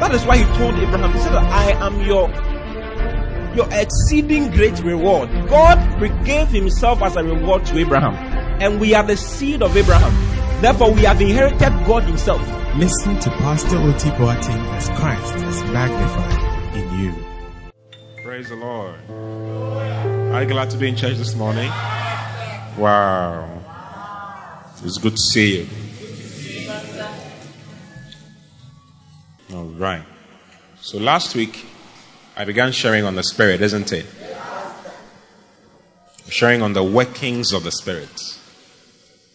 that is why He told Abraham, He said, I am your your exceeding great reward. God gave Himself as a reward to Abraham, and we are the seed of Abraham. Therefore, we have inherited God Himself. Listen to Pastor Oti Boateng as Christ is magnified in you. Praise the Lord. Are you glad to be in church this morning? Wow. It's good to see you. All right. So last week, I began sharing on the Spirit, isn't it? Sharing on the workings of the Spirit.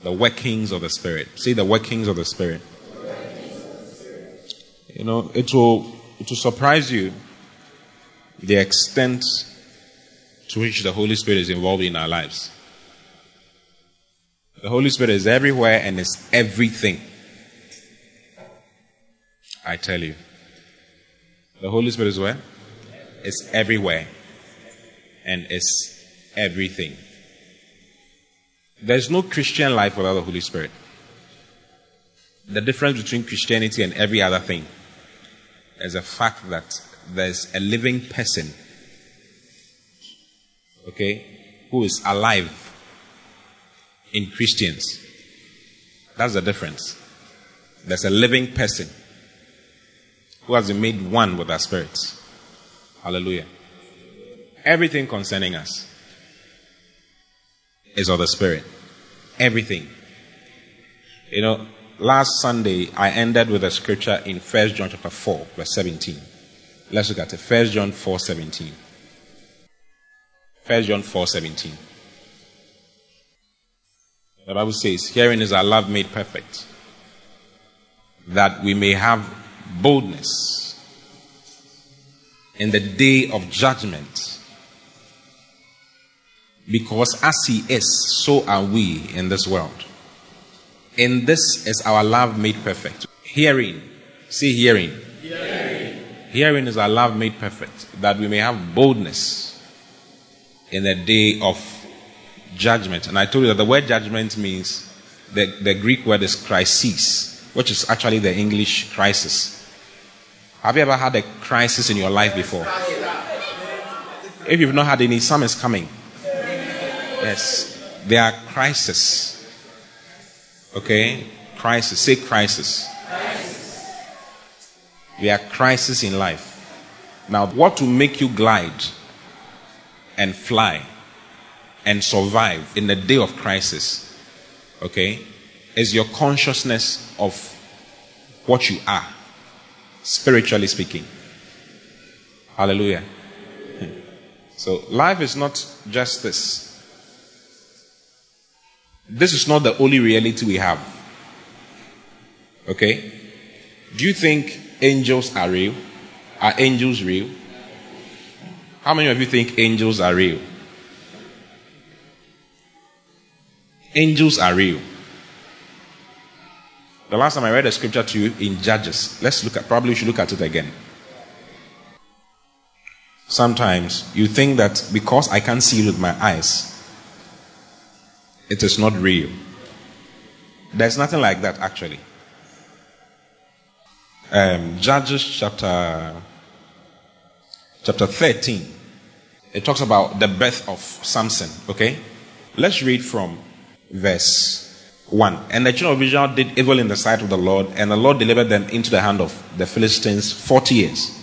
The workings of the Spirit. See the workings of the Spirit. You know, it will, it will surprise you the extent to which the Holy Spirit is involved in our lives. The Holy Spirit is everywhere and is everything. I tell you. The Holy Spirit is where? It's everywhere and it's everything. There's no Christian life without the Holy Spirit. The difference between Christianity and every other thing is the fact that there's a living person, okay, who is alive in Christians. That's the difference. There's a living person who has been made one with our spirits. Hallelujah. Everything concerning us is of the Spirit. Everything. You know, last Sunday I ended with a scripture in 1 John chapter 4, verse 17. Let's look at it. 1 John 4 17. 1 John 4 17. The Bible says, Herein is our love made perfect, that we may have boldness in the day of judgment. Because as He is, so are we in this world. In this is our love made perfect. Hearing, see hearing. Hearing, hearing is our love made perfect, that we may have boldness in the day of judgment. And I told you that the word judgment means the, the Greek word is crisis, which is actually the English crisis. Have you ever had a crisis in your life before? If you've not had any, some is coming. Yes. There are crises. Okay? Crisis. Say crisis. There are crises in life. Now, what will make you glide and fly and survive in the day of crisis, okay, is your consciousness of what you are, spiritually speaking. Hallelujah. So, life is not just this. This is not the only reality we have. Okay? Do you think angels are real? Are angels real? How many of you think angels are real? Angels are real. The last time I read a scripture to you in Judges, let's look at, probably should look at it again. Sometimes you think that because I can't see it with my eyes, it is not real. There's nothing like that actually. Um, Judges chapter chapter 13. It talks about the birth of Samson. Okay? Let's read from verse 1. And the children of Israel did evil in the sight of the Lord, and the Lord delivered them into the hand of the Philistines 40 years.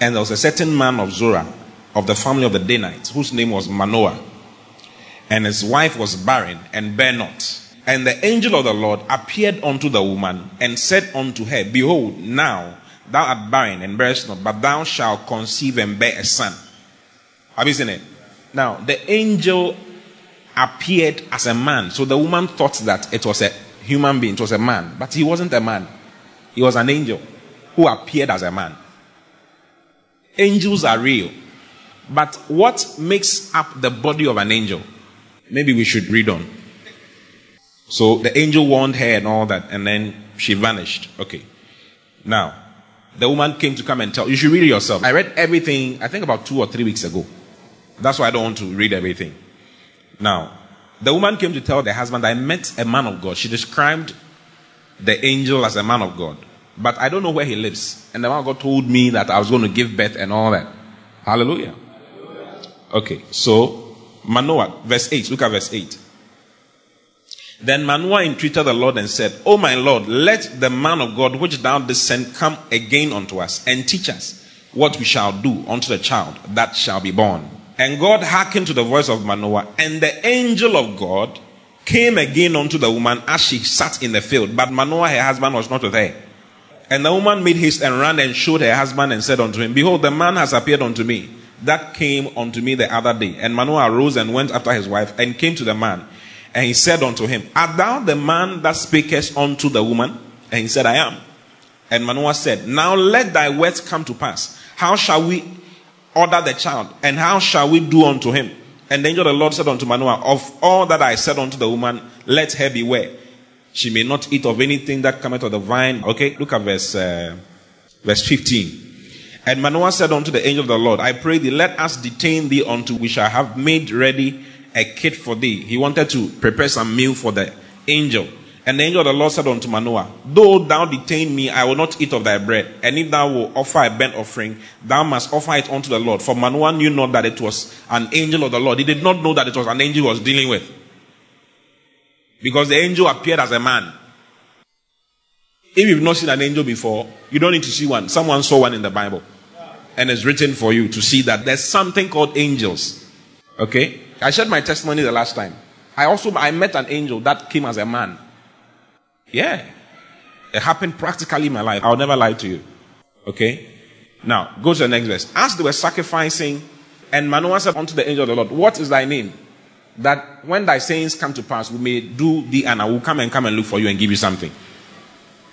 And there was a certain man of Zorah, of the family of the Danites, whose name was Manoah. And his wife was barren and bare not. And the angel of the Lord appeared unto the woman and said unto her, Behold, now thou art barren and bearest not, but thou shalt conceive and bear a son. Have you seen it? Now, the angel appeared as a man. So the woman thought that it was a human being, it was a man. But he wasn't a man, he was an angel who appeared as a man. Angels are real. But what makes up the body of an angel? Maybe we should read on. So the angel warned her and all that, and then she vanished. Okay. Now, the woman came to come and tell. You should read it yourself. I read everything, I think about two or three weeks ago. That's why I don't want to read everything. Now, the woman came to tell the husband, I met a man of God. She described the angel as a man of God. But I don't know where he lives. And the man of God told me that I was going to give birth and all that. Hallelujah. Okay, so Manoah, verse 8. Look at verse 8. Then Manoah entreated the Lord and said, O my Lord, let the man of God which thou didst send come again unto us and teach us what we shall do unto the child that shall be born. And God hearkened to the voice of Manoah, and the angel of God came again unto the woman as she sat in the field. But Manoah, her husband, was not her. And the woman made haste and ran and showed her husband and said unto him, Behold, the man has appeared unto me that came unto me the other day. And Manoah arose and went after his wife and came to the man. And he said unto him, Art thou the man that spakest unto the woman? And he said, I am. And Manoah said, Now let thy words come to pass. How shall we order the child? And how shall we do unto him? And the angel of the Lord said unto Manoah, Of all that I said unto the woman, let her beware. She may not eat of anything that cometh of the vine. Okay, look at verse, uh, verse 15. And Manoah said unto the angel of the Lord, I pray thee, let us detain thee until we shall have made ready a kid for thee. He wanted to prepare some meal for the angel. And the angel of the Lord said unto Manoah, Though thou detain me, I will not eat of thy bread. And if thou wilt offer a burnt offering, thou must offer it unto the Lord. For Manoah knew not that it was an angel of the Lord. He did not know that it was an angel he was dealing with. Because the angel appeared as a man. If you've not seen an angel before, you don't need to see one. Someone saw one in the Bible. And it's written for you to see that there's something called angels. Okay? I shared my testimony the last time. I also I met an angel that came as a man. Yeah. It happened practically in my life. I'll never lie to you. Okay? Now, go to the next verse. As they were sacrificing, and Manoah said unto the angel of the Lord, What is thy name? That when thy sayings come to pass, we may do thee, and I will come and come and look for you and give you something.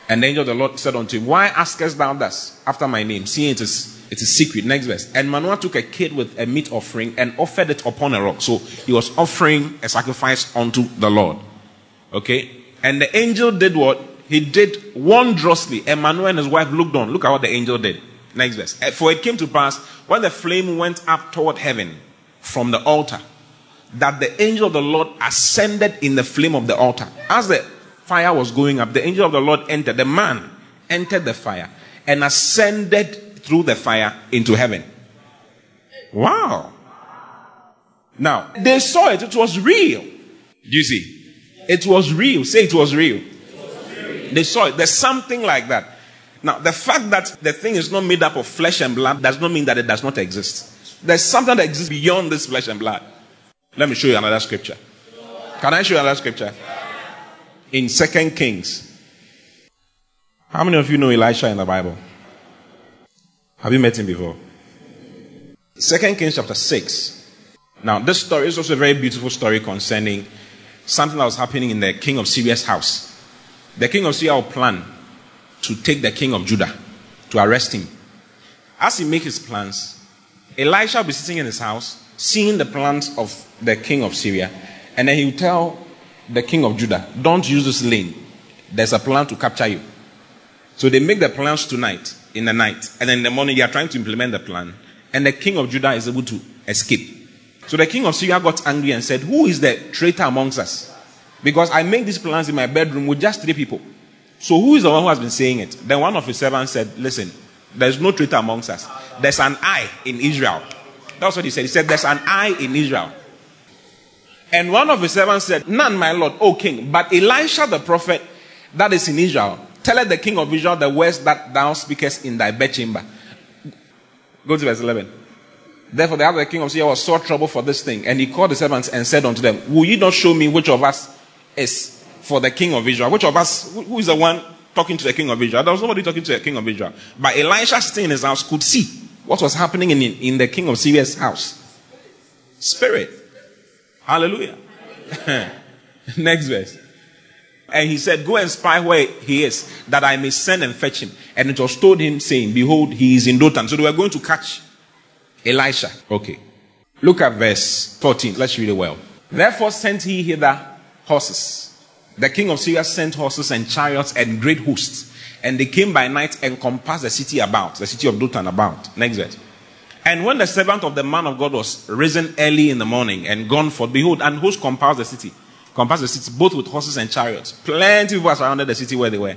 And the angel of the Lord said unto him, Why askest thou thus after my name, seeing it is it is secret. Next verse. And Manoah took a kid with a meat offering and offered it upon a rock. So he was offering a sacrifice unto the Lord. Okay? And the angel did what? He did wondrously. Manoah and his wife looked on. Look at what the angel did. Next verse. Uh, for it came to pass when the flame went up toward heaven from the altar, that the angel of the Lord ascended in the flame of the altar. As the fire was going up, the angel of the Lord entered. The man entered the fire and ascended through the fire into heaven. Wow. Now, they saw it, it was real. Do you see? It was real. Say it was real. They saw it. There's something like that. Now, the fact that the thing is not made up of flesh and blood does not mean that it does not exist. There's something that exists beyond this flesh and blood. Let me show you another scripture. Can I show you another scripture? In Second Kings. How many of you know Elisha in the Bible? Have you met him before? Second Kings chapter 6. Now, this story is also a very beautiful story concerning something that was happening in the king of Syria's house. The king of Syria will plan to take the king of Judah to arrest him. As he makes his plans, Elisha will be sitting in his house, seeing the plans of the king of Syria, and then he will tell the king of Judah, Don't use this lane. There's a plan to capture you. So they make the plans tonight in the night. And then in the morning, they are trying to implement the plan. And the king of Judah is able to escape. So the king of Syria got angry and said, Who is the traitor amongst us? Because I make these plans in my bedroom with just three people. So who is the one who has been saying it? Then one of his servants said, Listen, there's no traitor amongst us. There's an eye in Israel. That's what he said. He said, There's an eye in Israel. And one of his servants said, None, my lord, O king, but Elisha the prophet that is in Israel Tell the king of Israel the words that thou speakest in thy bedchamber. Go to verse 11. Therefore, the other king of Syria was sore trouble for this thing. And he called the servants and said unto them, Will ye not show me which of us is for the king of Israel? Which of us, who is the one talking to the king of Israel? There was nobody talking to the king of Israel. But Elisha sitting in his house could see what was happening in, in the king of Syria's house. Spirit. Hallelujah. Next verse. And he said, Go and spy where he is, that I may send and fetch him. And it was told him, saying, Behold, he is in Dothan. So they were going to catch Elisha. Okay. Look at verse 14. Let's read it well. Therefore sent he hither horses. The king of Syria sent horses and chariots and great hosts. And they came by night and compassed the city about, the city of Dothan about. Next verse. And when the servant of the man of God was risen early in the morning and gone forth, behold, and host compassed the city, compassed the city, both with horses and chariots. Plenty of people surrounded the city where they were.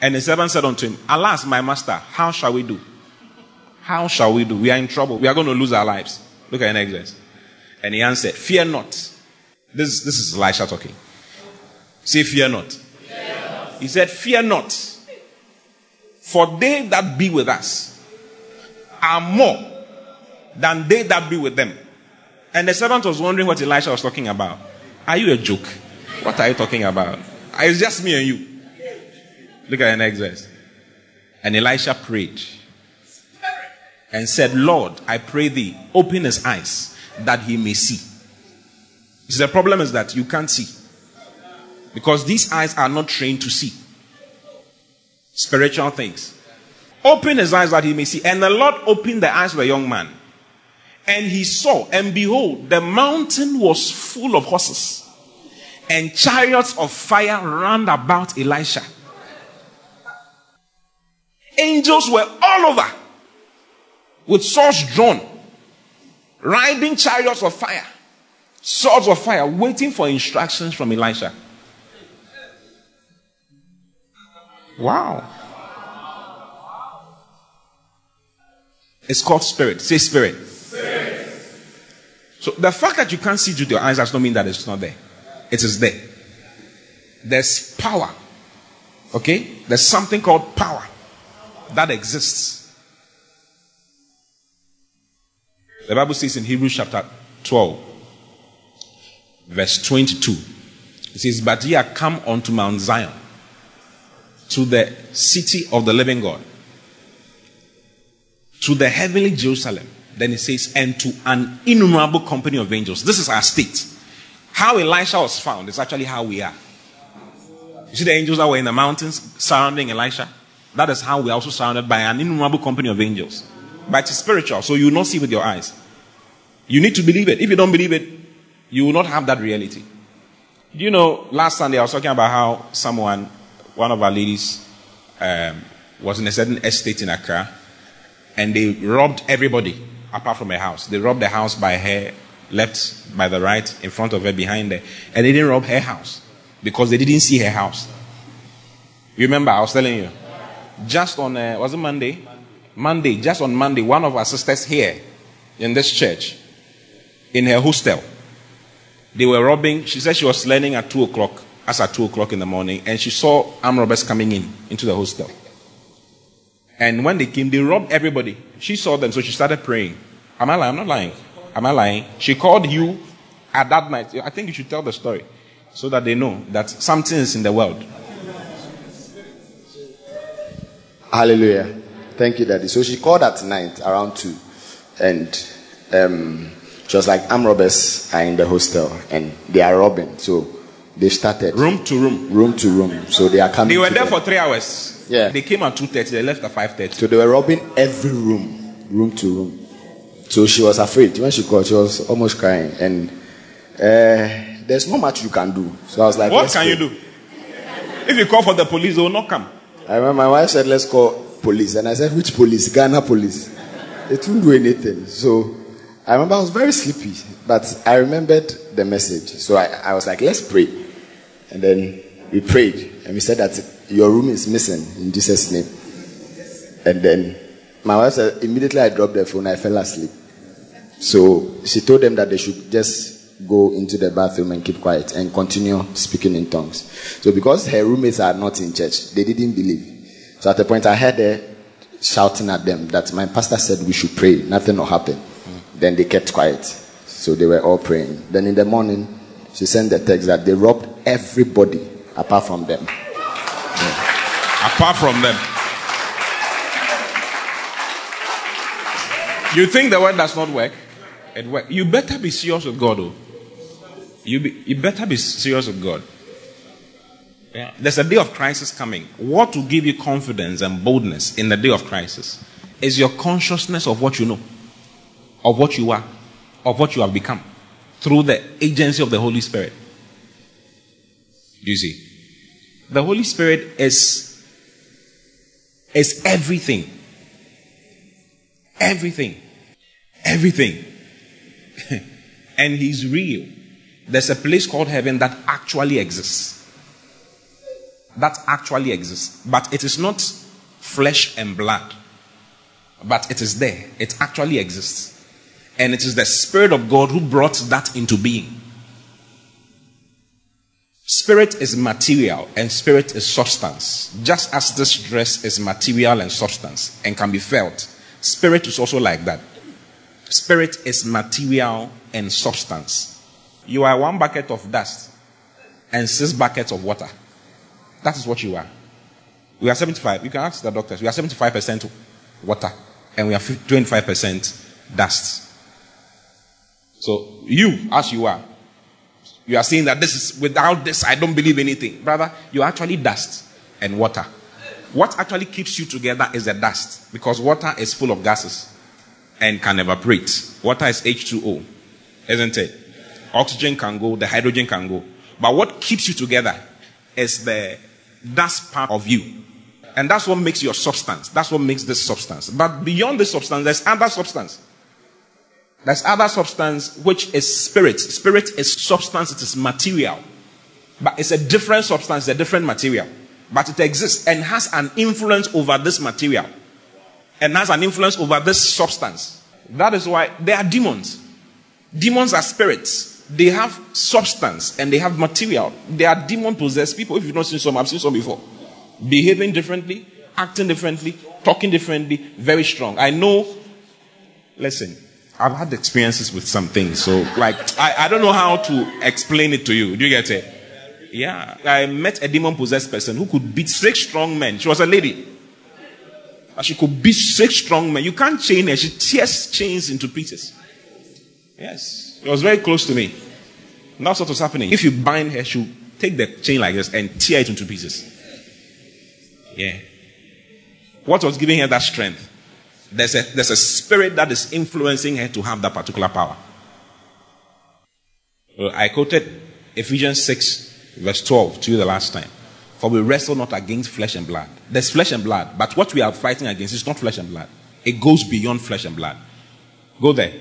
And the servant said unto him, Alas, my master, how shall we do? How shall we do? We are in trouble. We are going to lose our lives. Look at the next verse. And he answered, Fear not. This, this is Elisha talking. Say, fear not. fear not. He said, Fear not. For they that be with us are more than they that be with them. And the servant was wondering what Elisha was talking about. Are you a joke? What are you talking about? It's just me and you. Look at the next verse. And Elisha prayed and said, Lord, I pray thee, open his eyes that he may see. The problem is that you can't see. Because these eyes are not trained to see spiritual things. Open his eyes that he may see. And the Lord opened the eyes of the young man. And he saw, and behold, the mountain was full of horses, and chariots of fire round about Elisha. Angels were all over with swords drawn, riding chariots of fire, swords of fire, waiting for instructions from Elisha. Wow. It's called spirit. Say spirit. spirit. So the fact that you can't see it with your eyes does not mean that it's not there. It is there. There's power. Okay? There's something called power that exists. The Bible says in Hebrews chapter 12, verse 22, it says, But ye are come unto Mount Zion to the city of the living God, to the heavenly Jerusalem. Then it says, and to an innumerable company of angels. This is our state. How Elisha was found is actually how we are. You see the angels that were in the mountains surrounding Elisha? That is how we are also surrounded by an innumerable company of angels. But it's spiritual, so you will not see with your eyes. You need to believe it. If you don't believe it, you will not have that reality. Do you know, last Sunday I was talking about how someone one of our ladies um, was in a certain estate in Accra, and they robbed everybody apart from her house. They robbed the house by her left, by the right, in front of her, behind her, and they didn't rob her house because they didn't see her house. You remember I was telling you? Just on uh, was it Monday? Monday, just on Monday, one of our sisters here in this church, in her hostel, they were robbing. She said she was learning at two o'clock as at 2 o'clock in the morning, and she saw armed robbers coming in into the hostel. And when they came, they robbed everybody. She saw them, so she started praying. Am I lying? I'm not lying. Am I lying? She called you at that night. I think you should tell the story so that they know that something is in the world. Hallelujah. Thank you, Daddy. So she called at night around 2, and um, she was like, Armed robbers are in the hostel, and they are robbing. So they started room to room, room to room. So they are coming. They were there for three hours. Yeah. They came at two thirty. They left at five thirty. So they were robbing every room, room to room. So she was afraid. When she called, she was almost crying. And uh, there's not much you can do. So I was like, What can you do? If you call for the police, they will not come. I remember my wife said, Let's call police. And I said, Which police? Ghana police. It won't do anything. So I remember I was very sleepy, but I remembered the message. So I, I was like, Let's pray. And then we prayed and we said that your room is missing in Jesus' name. And then my wife said, immediately I dropped the phone, I fell asleep. So she told them that they should just go into the bathroom and keep quiet and continue speaking in tongues. So because her roommates are not in church, they didn't believe. So at the point I heard her shouting at them that my pastor said we should pray, nothing will happen. Mm. Then they kept quiet. So they were all praying. Then in the morning, she sent the text that they robbed everybody apart from them. Yeah. Apart from them. You think the word does not work? It work. You better be serious with God, though. You, be, you better be serious with God. Yeah. There's a day of crisis coming. What will give you confidence and boldness in the day of crisis is your consciousness of what you know. of what you are, of what you have become, through the agency of the Holy Spirit. Do you see? The Holy Spirit is is everything. Everything. Everything. and He's real. There's a place called heaven that actually exists. That actually exists. But it is not flesh and blood. But it is there. It actually exists. And it is the Spirit of God who brought that into being. Spirit is material and spirit is substance. Just as this dress is material and substance and can be felt, spirit is also like that. Spirit is material and substance. You are one bucket of dust and six buckets of water. That is what you are. We are 75. You can ask the doctors. We are 75% water and we are 25% dust. So you, as you are, you are saying that this is without this, I don't believe anything. Brother, you're actually dust and water. What actually keeps you together is the dust because water is full of gases and can evaporate. Water is H2O, isn't it? Oxygen can go, the hydrogen can go. But what keeps you together is the dust part of you. And that's what makes your substance. That's what makes this substance. But beyond this substance, there's other substance. There's other substance which is spirit. Spirit is substance, it is material. But it's a different substance, a different material. But it exists and has an influence over this material. And has an influence over this substance. That is why they are demons. Demons are spirits. They have substance and they have material. They are demon possessed people. If you've not seen some, I've seen some before. Behaving differently, acting differently, talking differently, very strong. I know, listen, I've had experiences with some things, so like I, I don't know how to explain it to you. Do you get it? Yeah. I met a demon possessed person who could beat six strong men. She was a lady. And she could beat six strong men. You can't chain her. She tears chains into pieces. Yes. It was very close to me. And that's what was happening. If you bind her, she'll take the chain like this and tear it into pieces. Yeah. What was giving her that strength? There's a, there's a spirit that is influencing her to have that particular power. Well, I quoted Ephesians 6, verse 12 to you the last time. For we wrestle not against flesh and blood. There's flesh and blood, but what we are fighting against is not flesh and blood. It goes beyond flesh and blood. Go there.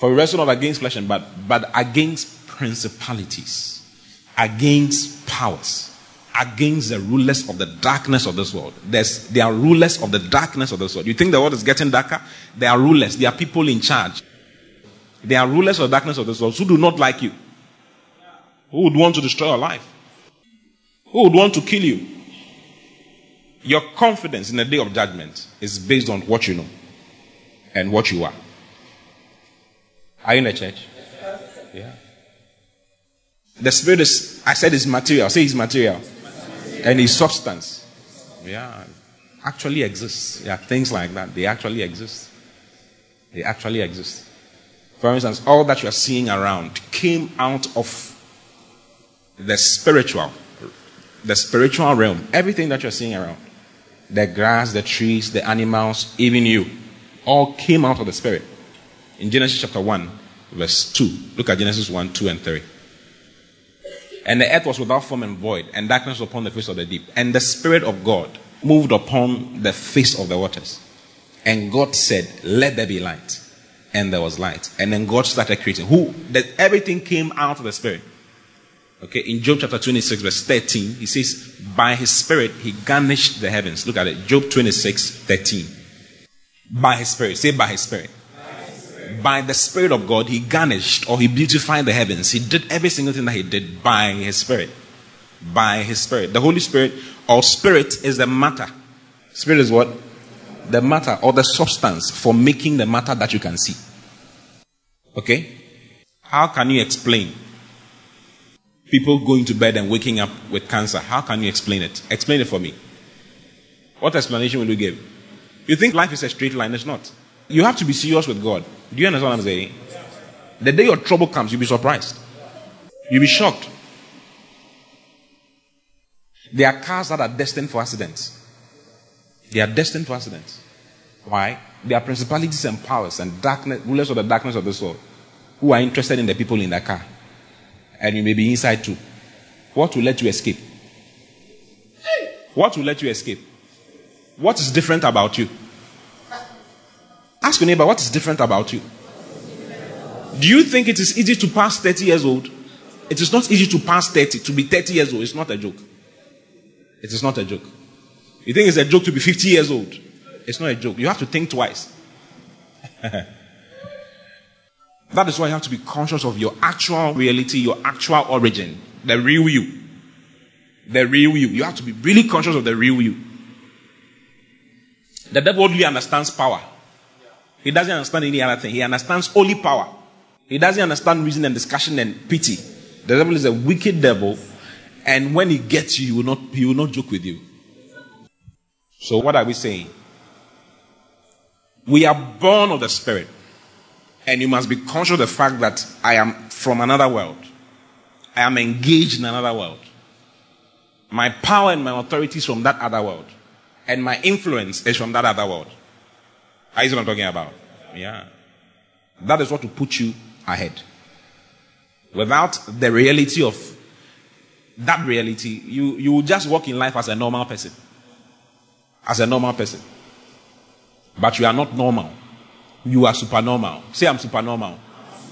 For we wrestle not against flesh and blood, but against principalities, against powers against the rulers of the darkness of this world. There's, they are rulers of the darkness of this world. You think the world is getting darker? They are rulers. They are people in charge. They are rulers of the darkness of this world who do not like you. Who would want to destroy your life? Who would want to kill you? Your confidence in the day of judgment is based on what you know and what you are. Are you in the church? Yeah. The spirit is, I said, is material. Say it's material and his substance. Yeah, actually exists. Yeah, things like that. They actually exist. They actually exist. For instance, all that you are seeing around came out of the spiritual, the spiritual realm. Everything that you're seeing around, the grass, the trees, the animals, even you, all came out of the spirit. In Genesis chapter 1, verse 2. Look at Genesis 1, 2, and 3. And the earth was without form and void, and darkness upon the face of the deep. And the Spirit of God moved upon the face of the waters. And God said, Let there be light. And there was light. And then God started creating. Who? That everything came out of the Spirit. Okay, in Job chapter 26, verse 13, he says, By his Spirit he garnished the heavens. Look at it. Job 26, 13. By his Spirit. Say, by his Spirit by the Spirit of God, He garnished or He beautified the heavens. He did every single thing that He did by His Spirit. By His Spirit. The Holy Spirit or Spirit is the matter. Spirit is what? The matter or the substance for making the matter that you can see. Okay? How can you explain people going to bed and waking up with cancer? How can you explain it? Explain it for me. What explanation will you give? You think life is a straight line? It's not. You have to be serious with God. Do you understand what I'm saying? The day your trouble comes, you'll be surprised. You'll be shocked. There are cars that are destined for accidents. They are destined for accidents. Why? There are principalities and powers and darkness, rulers of the darkness of this world who are interested in the people in the car. And you may be inside too. What will let you escape? What will let you escape? What is different about you? Ask your neighbor, what is different about you? Do you think it is easy to pass 30 years old? It is not easy to pass 30. To be 30 years old, it's not a joke. It is not a joke. You think it's a joke to be 50 years old? It's not a joke. You have to think twice. that is why you have to be conscious of your actual reality, your actual origin, the real you. The real you. You have to be really conscious of the real you. The devil only understands power. He doesn't understand any other thing. He understands only power. He doesn't understand reason and discussion and pity. The devil is a wicked devil, and when he gets you, he will not, he will not joke with you. So, what are we saying? We are born of the Spirit, and you must be conscious of the fact that I am from another world. I am engaged in another world. My power and my authority is from that other world, and my influence is from that other world. Ah, are you what I'm talking about? Yeah. That is what will put you ahead. Without the reality of that reality, you, you will just walk in life as a normal person. As a normal person. But you are not normal. You are supernormal. Say, I'm supernormal.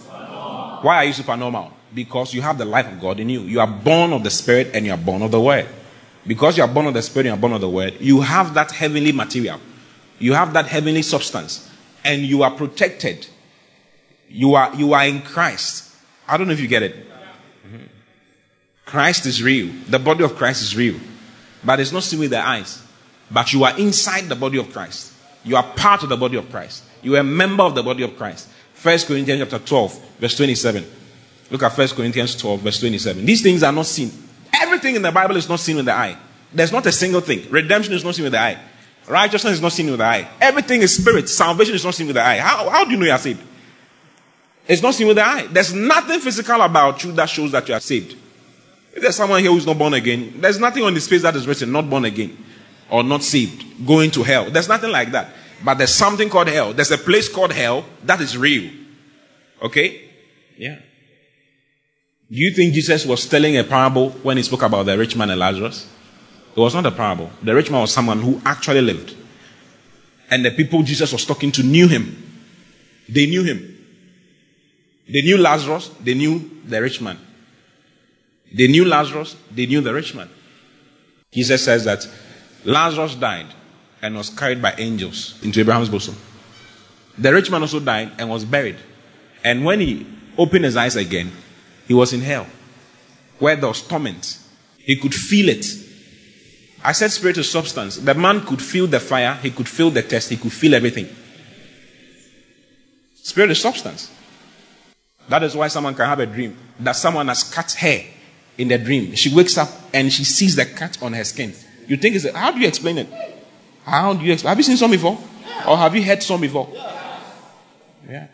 supernormal. Why are you supernormal? Because you have the life of God in you. You are born of the Spirit and you are born of the Word. Because you are born of the Spirit and you are born of the Word, you have that heavenly material. You have that heavenly substance. And you are protected. You are, you are in Christ. I don't know if you get it. Christ is real. The body of Christ is real. But it's not seen with the eyes. But you are inside the body of Christ. You are part of the body of Christ. You are a member of the body of Christ. 1 Corinthians chapter 12, verse 27. Look at 1 Corinthians 12, verse 27. These things are not seen. Everything in the Bible is not seen with the eye. There's not a single thing. Redemption is not seen with the eye. Righteousness is not seen with the eye. Everything is spirit. Salvation is not seen with the eye. How, how do you know you are saved? It's not seen with the eye. There's nothing physical about you that shows that you are saved. If there's someone here who's not born again, there's nothing on his face that is written, not born again or not saved, going to hell. There's nothing like that. But there's something called hell. There's a place called hell that is real. Okay? Yeah. Do you think Jesus was telling a parable when he spoke about the rich man and Lazarus? It was not a parable. The rich man was someone who actually lived. And the people Jesus was talking to knew him. They knew him. They knew Lazarus, they knew the rich man. They knew Lazarus, they knew the rich man. Jesus says that Lazarus died and was carried by angels into Abraham's bosom. The rich man also died and was buried. And when he opened his eyes again, he was in hell, where there was torment. He could feel it. I said spirit is substance. The man could feel the fire, he could feel the test, he could feel everything. Spirit is substance. That is why someone can have a dream that someone has cut hair in the dream. She wakes up and she sees the cut on her skin. You think it's a, how do you explain it? How do you explain? Have you seen some before? Or have you heard some before? Yeah.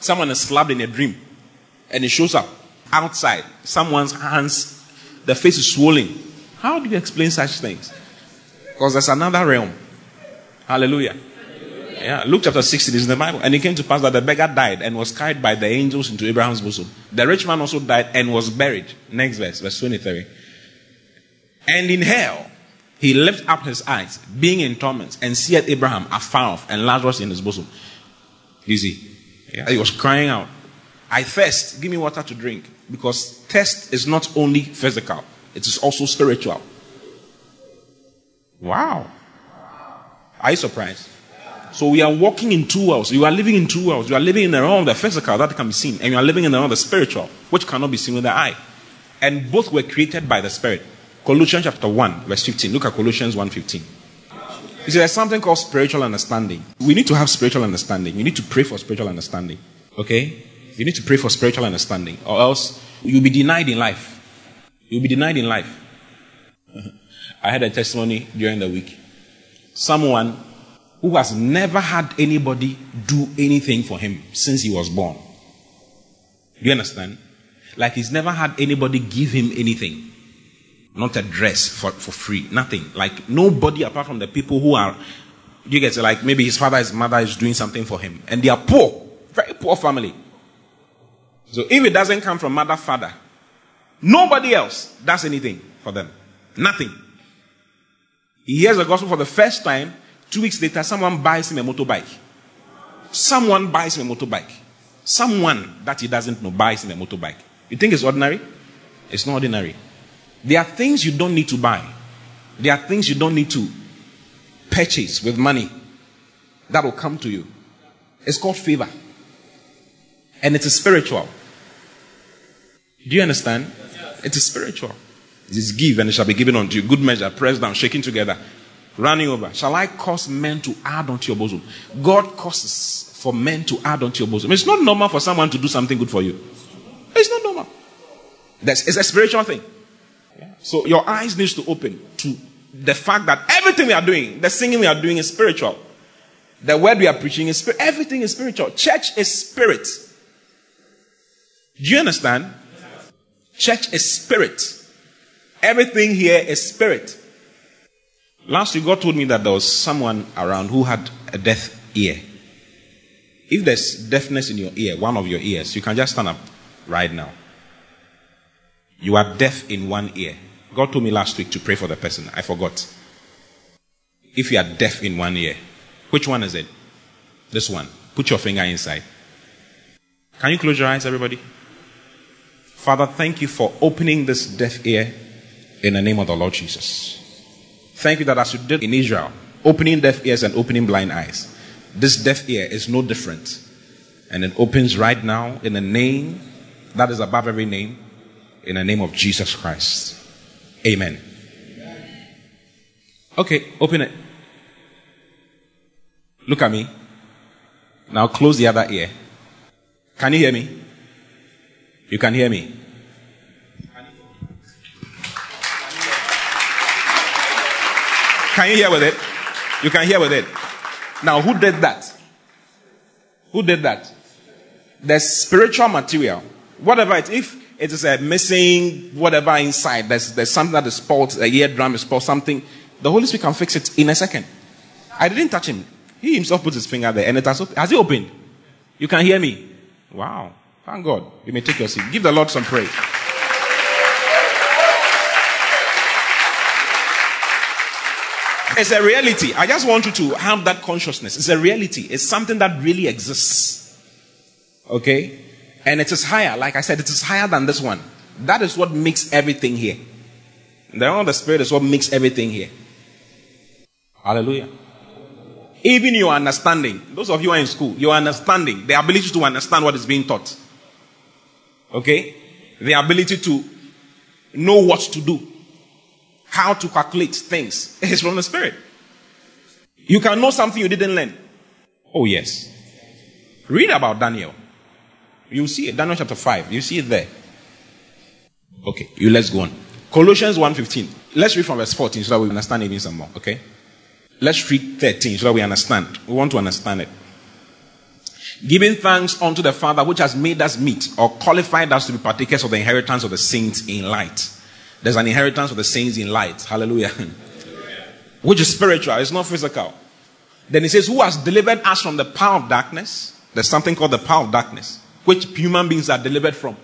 Someone is slapped in a dream and it shows up outside. Someone's hands, the face is swollen. How do you explain such things? Because there's another realm. Hallelujah. Yeah, Luke chapter 16 is in the Bible. And it came to pass that the beggar died and was carried by the angels into Abraham's bosom. The rich man also died and was buried. Next verse, verse 23. And in hell, he lifted up his eyes, being in torment, and seeth Abraham afar off and Lazarus in his bosom. You see? Yeah. He was crying out, I thirst, give me water to drink. Because thirst is not only physical, it is also spiritual. Wow. Are you surprised? So we are walking in two worlds. You are living in two worlds. You are living in the realm of the physical that can be seen, and you are living in the realm of the spiritual, which cannot be seen with the eye. And both were created by the Spirit. Colossians chapter 1, verse 15. Look at Colossians 1 15. You see, there's something called spiritual understanding. We need to have spiritual understanding. You need to pray for spiritual understanding. Okay? You need to pray for spiritual understanding, or else you'll be denied in life. You'll be denied in life. I had a testimony during the week. Someone who has never had anybody do anything for him since he was born. Do you understand? Like he's never had anybody give him anything. Not a dress for, for free. Nothing. Like nobody apart from the people who are You get it? Like maybe his father, his mother is doing something for him. And they are poor. Very poor family. So if it doesn't come from mother, father, nobody else does anything for them. Nothing. He hears the gospel for the first time. Two weeks later, someone buys him a motorbike. Someone buys him a motorbike. Someone that he doesn't know buys him a motorbike. You think it's ordinary? It's not ordinary. There are things you don't need to buy. There are things you don't need to purchase with money that will come to you. It's called favor. And it is spiritual. Do you understand? It is spiritual. It is give and it shall be given unto you. Good measure, pressed down, shaking together, running over. Shall I cause men to add unto your bosom? God causes for men to add unto your bosom. It's not normal for someone to do something good for you. It's not normal. That's, it's a spiritual thing. So your eyes needs to open to the fact that everything we are doing, the singing we are doing is spiritual. The word we are preaching is. Everything is spiritual. Church is spirit. Do you understand? Church is spirit. Everything here is spirit. Last week, God told me that there was someone around who had a deaf ear. If there's deafness in your ear, one of your ears, you can just stand up right now. You are deaf in one ear. God told me last week to pray for the person. I forgot. If you are deaf in one ear, which one is it? This one. Put your finger inside. Can you close your eyes, everybody? Father, thank you for opening this deaf ear in the name of the Lord Jesus. Thank you that as you did in Israel, opening deaf ears and opening blind eyes, this deaf ear is no different. And it opens right now in the name that is above every name, in the name of Jesus Christ. Amen. Okay, open it. Look at me. Now close the other ear. Can you hear me? You can hear me. Can you hear with it? You can hear with it. Now, who did that? Who did that? The spiritual material. Whatever it if it is a missing whatever inside, there's, there's something that is spoiled, a eardrum is spoiled, something, the Holy Spirit can fix it in a second. I didn't touch him. He himself put his finger there and it has, has it opened? You can hear me. Wow. Thank God. You may take your seat. Give the Lord some praise. It's a reality. I just want you to have that consciousness. It's a reality. It's something that really exists. Okay? And it is higher. Like I said, it is higher than this one. That is what makes everything here. The realm of the Spirit is what makes everything here. Hallelujah. Even your understanding, those of you who are in school, your understanding, the ability to understand what is being taught. Okay? The ability to know what to do how to calculate things is from the Spirit. You can know something you didn't learn. Oh, yes. Read about Daniel. You see it. Daniel chapter 5. You see it there. Okay, you let's go on. Colossians 1.15. Let's read from verse 14 so that we understand it even some more. Okay? Let's read 13 so that we understand. We want to understand it. Giving thanks unto the Father which has made us meet or qualified us to be partakers of the inheritance of the saints in light. There's an inheritance of the saints in light. Hallelujah. Which is spiritual, it's not physical. Then he says, Who has delivered us from the power of darkness? There's something called the power of darkness, which human beings are delivered from.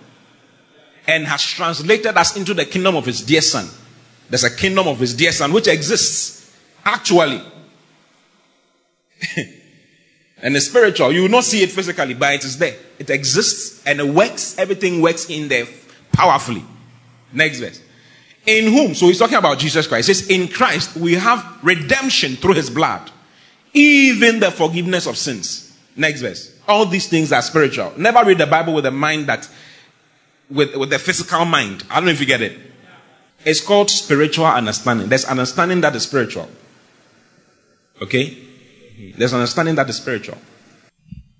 And has translated us into the kingdom of his dear son. There's a kingdom of his dear son which exists actually. and it's spiritual. You will not see it physically, but it is there. It exists and it works. Everything works in there powerfully. Next verse. In whom, so he's talking about Jesus Christ. Says, In Christ we have redemption through his blood, even the forgiveness of sins. Next verse. All these things are spiritual. Never read the Bible with a mind that, with, with the physical mind. I don't know if you get it. It's called spiritual understanding. There's understanding that is spiritual. Okay? There's understanding that is spiritual.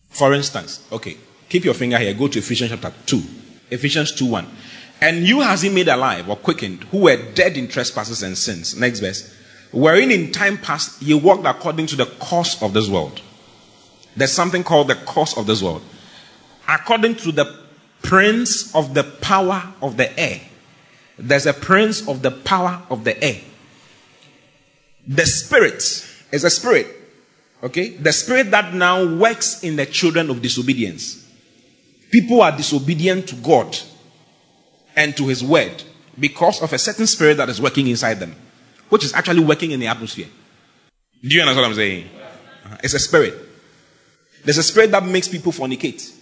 For instance, okay, keep your finger here. Go to Ephesians chapter 2. Ephesians 2 1. And you has he made alive or quickened, who were dead in trespasses and sins. Next verse. Wherein in time past ye walked according to the course of this world. There's something called the course of this world. According to the prince of the power of the air. There's a prince of the power of the air. The spirit is a spirit. Okay? The spirit that now works in the children of disobedience. People are disobedient to God and to his word because of a certain spirit that is working inside them, which is actually working in the atmosphere. Do you understand what I'm saying? Uh-huh. It's a spirit. There's a spirit that makes people fornicate.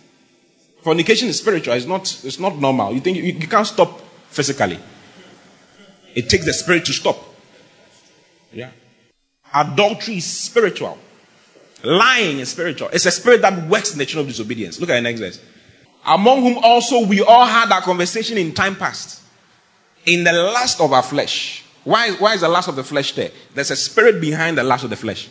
Fornication is spiritual, it's not, it's not normal. You think you, you can't stop physically. It takes the spirit to stop. Yeah. Adultery is spiritual. Lying is spiritual. It's a spirit that works in the children of disobedience. Look at the next verse. Among whom also we all had our conversation in time past. In the lust of our flesh. Why, why is the lust of the flesh there? There's a spirit behind the lust of the flesh.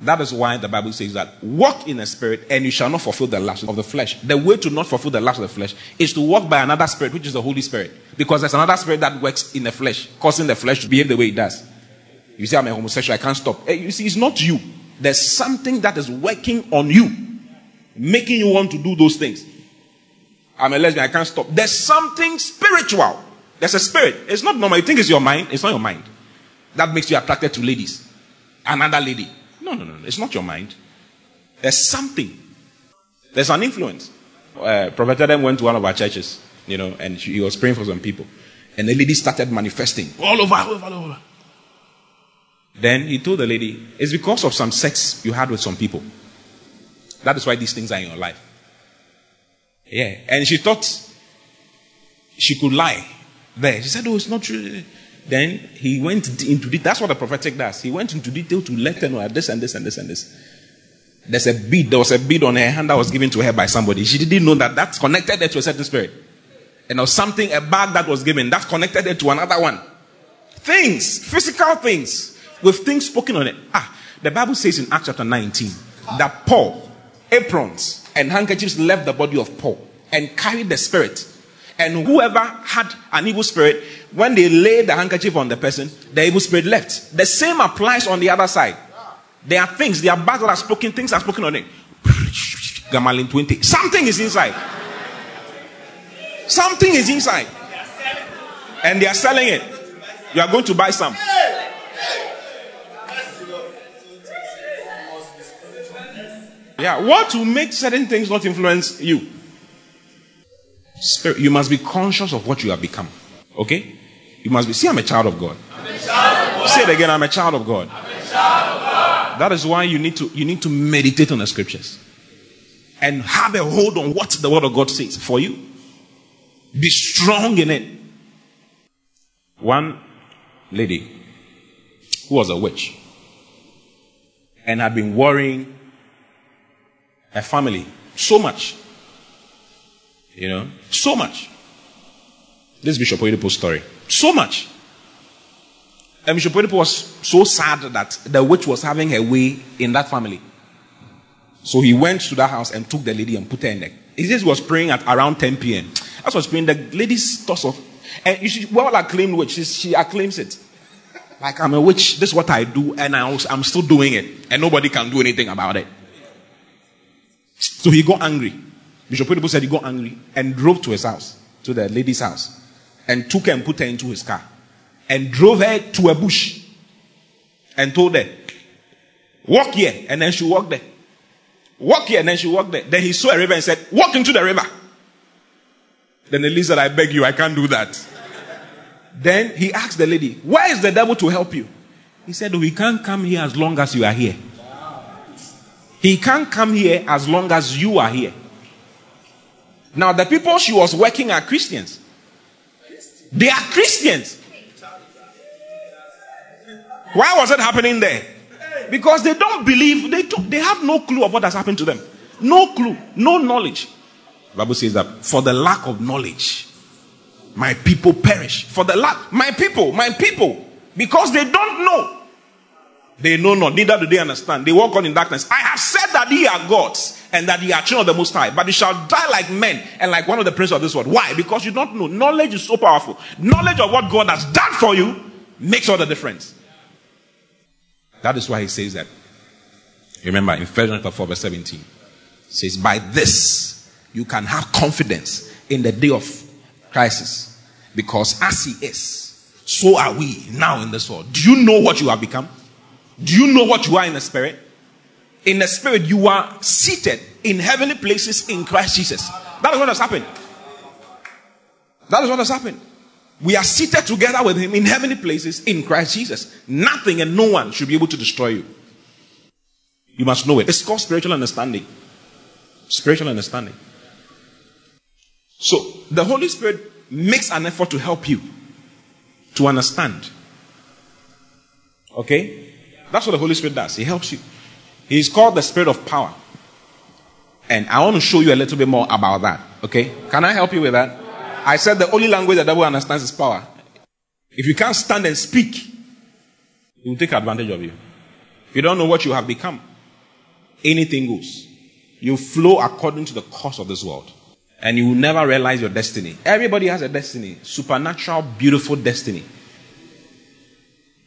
That is why the Bible says that walk in the spirit and you shall not fulfill the lust of the flesh. The way to not fulfill the lust of the flesh is to walk by another spirit, which is the Holy Spirit. Because there's another spirit that works in the flesh, causing the flesh to behave the way it does. You say, I'm a homosexual, I can't stop. Hey, you see, it's not you. There's something that is working on you, making you want to do those things. I'm a lesbian, I can't stop. There's something spiritual. There's a spirit. It's not normal. You think it's your mind. It's not your mind. That makes you attracted to ladies. Another lady. No, no, no. It's not your mind. There's something. There's an influence. Uh, Prophet Adam went to one of our churches, you know, and he was praying for some people. And the lady started manifesting all over, all over, all over. Then he told the lady, It's because of some sex you had with some people. That is why these things are in your life. Yeah. And she thought she could lie there. She said, Oh, it's not true. Then he went into detail. That's what the prophetic does. He went into detail to let her know this and this and this and this. There's a bead. There was a bead on her hand that was given to her by somebody. She didn't know that that's connected her to a certain spirit. And there was something, a bag that was given, that connected her to another one. Things, physical things, with things spoken on it. Ah, the Bible says in Acts chapter 19 that Paul, aprons, and handkerchiefs left the body of Paul and carried the spirit. And whoever had an evil spirit, when they laid the handkerchief on the person, the evil spirit left. The same applies on the other side. There are things, there are bags that are spoken, things are spoken on it. Gammalin 20. Something is inside. Something is inside. And they are selling it. You are going to buy some. Yeah, what will make certain things not influence you? Spirit, you must be conscious of what you have become. Okay? You must be. See, I'm a child of God. Child of God. Say it again. I'm a child of God. Child of God. That is why you need to you need to meditate on the scriptures and have a hold on what the word of God says for you. Be strong in it. One lady who was a witch and had been worrying her family so much. You know, so much. This Bishop Oyedepo's story. So much. And Bishop Oyedepo was so sad that the witch was having her way in that family. So he went to that house and took the lady and put her in there. He says he was praying at around 10 p.m. As was praying, the lady's toss off. and see, well acclaimed witch, she, she acclaims it. Like I'm a witch, this is what I do, and I was, I'm still doing it, and nobody can do anything about it. So he got angry. Bishop Oyedepo said he got angry and drove to his house, to the lady's house, and took her and put her into his car, and drove her to a bush, and told her, "Walk here," and then she walked there. Walk here, and then she walked there. Then he saw a river and said, "Walk into the river." Then the lady said, "I beg you, I can't do that." then he asked the lady, "Where is the devil to help you?" He said, We can't come here as long as you are here." He can't come here as long as you are here. Now, the people she was working are Christians. They are Christians. Why was it happening there? Because they don't believe, they, don't, they have no clue of what has happened to them. No clue, no knowledge. The Bible says that for the lack of knowledge, my people perish. For the lack, my people, my people, because they don't know. They know not, neither do they understand. They walk on in darkness. I have said that ye are gods and that ye are children of the Most High, but you shall die like men and like one of the princes of this world. Why? Because you don't know. Knowledge is so powerful. Knowledge of what God has done for you makes all the difference. That is why he says that. Remember in 1 John 4, verse 17, says, By this you can have confidence in the day of crisis. Because as he is, so are we now in this world. Do you know what you have become? Do you know what you are in the spirit? In the spirit, you are seated in heavenly places in Christ Jesus. That is what has happened. That is what has happened. We are seated together with Him in heavenly places in Christ Jesus. Nothing and no one should be able to destroy you. You must know it. It's called spiritual understanding. Spiritual understanding. So, the Holy Spirit makes an effort to help you to understand. Okay? That's what the Holy Spirit does. He helps you. He's called the Spirit of power. And I want to show you a little bit more about that. Okay? Can I help you with that? I said the only language the devil understands is power. If you can't stand and speak, he will take advantage of you. If you don't know what you have become, anything goes. You flow according to the course of this world. And you will never realize your destiny. Everybody has a destiny. Supernatural, beautiful destiny.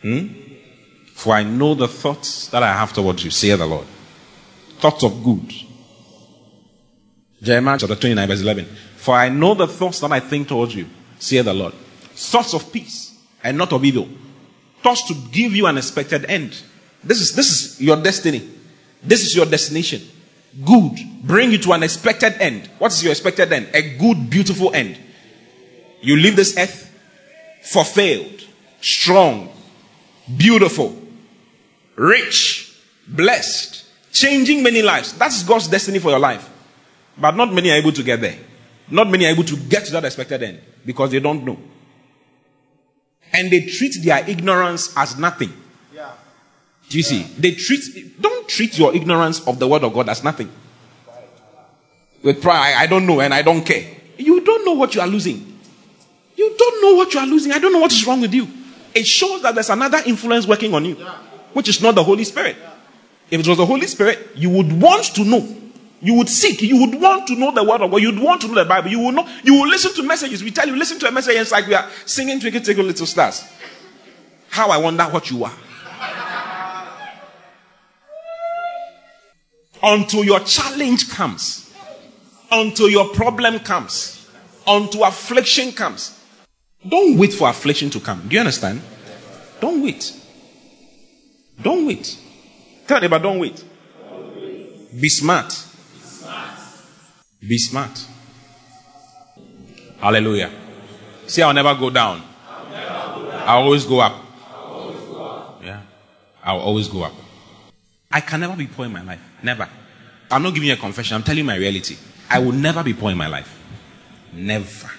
Hmm? For I know the thoughts that I have towards you, say the Lord. Thoughts of good. Jeremiah chapter 29, verse 11. For I know the thoughts that I think towards you, say the Lord. Thoughts of peace and not of evil. Thoughts to give you an expected end. This is, this is your destiny. This is your destination. Good. Bring you to an expected end. What is your expected end? A good, beautiful end. You leave this earth fulfilled, strong, beautiful, rich, blessed, changing many lives. That's God's destiny for your life. But not many are able to get there. Not many are able to get to that expected end because they don't know. And they treat their ignorance as nothing. Yeah. Do you see? They treat, don't treat your ignorance of the word of God as nothing. With pride, I don't know and I don't care. You don't know what you are losing. You don't know what you are losing. I don't know what is wrong with you. It shows that there's another influence working on you, which is not the Holy Spirit. If it was the Holy Spirit, you would want to know you would seek, you would want to know the word of God, you'd want to know the Bible, you will know, you will listen to messages. We tell you, listen to a message, it's like we are singing Twinkle Twinkle Little Stars. How I wonder what you are. until your challenge comes, until your problem comes, until affliction comes. Don't wait for affliction to come. Do you understand? Don't wait. Don't wait. Tell neighbor, don't wait. Be smart. Be smart. Be smart. Hallelujah. See, I'll never go down. I'll, always go up. I'll always go up. Yeah. I'll always go up. I can never be poor in my life. Never. I'm not giving you a confession. I'm telling you my reality. I will never be poor in my life. Never.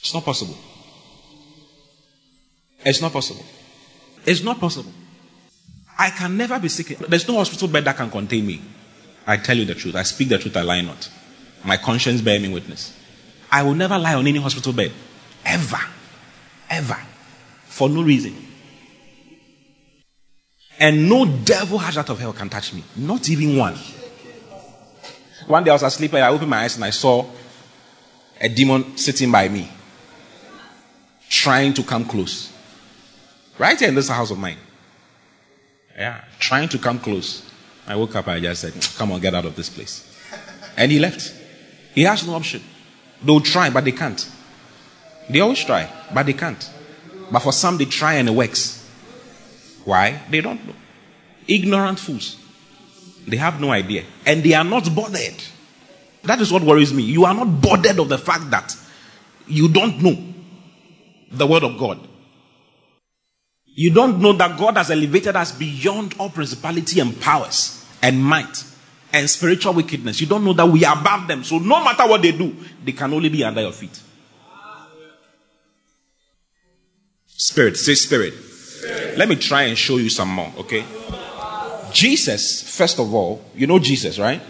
It's not possible. It's not possible. It's not possible. I can never be sick. There's no hospital bed that can contain me. I tell you the truth. I speak the truth. I lie not. My conscience bear me witness. I will never lie on any hospital bed. Ever. Ever. For no reason. And no devil hatched out of hell can touch me. Not even one. One day I was asleep and I opened my eyes and I saw a demon sitting by me, trying to come close. Right here in this house of mine. Yeah, trying to come close. I woke up I just said, Come on, get out of this place. And he left. He has no option. They'll try, but they can't. They always try, but they can't. But for some, they try and it works. Why? They don't know. Ignorant fools. They have no idea. And they are not bothered. That is what worries me. You are not bothered of the fact that you don't know the word of God. You don't know that God has elevated us beyond all principality and powers and might and spiritual wickedness. You don't know that we are above them. So no matter what they do, they can only be under your feet. Spirit, say spirit. spirit. Let me try and show you some more, okay? Jesus, first of all, you know Jesus, right?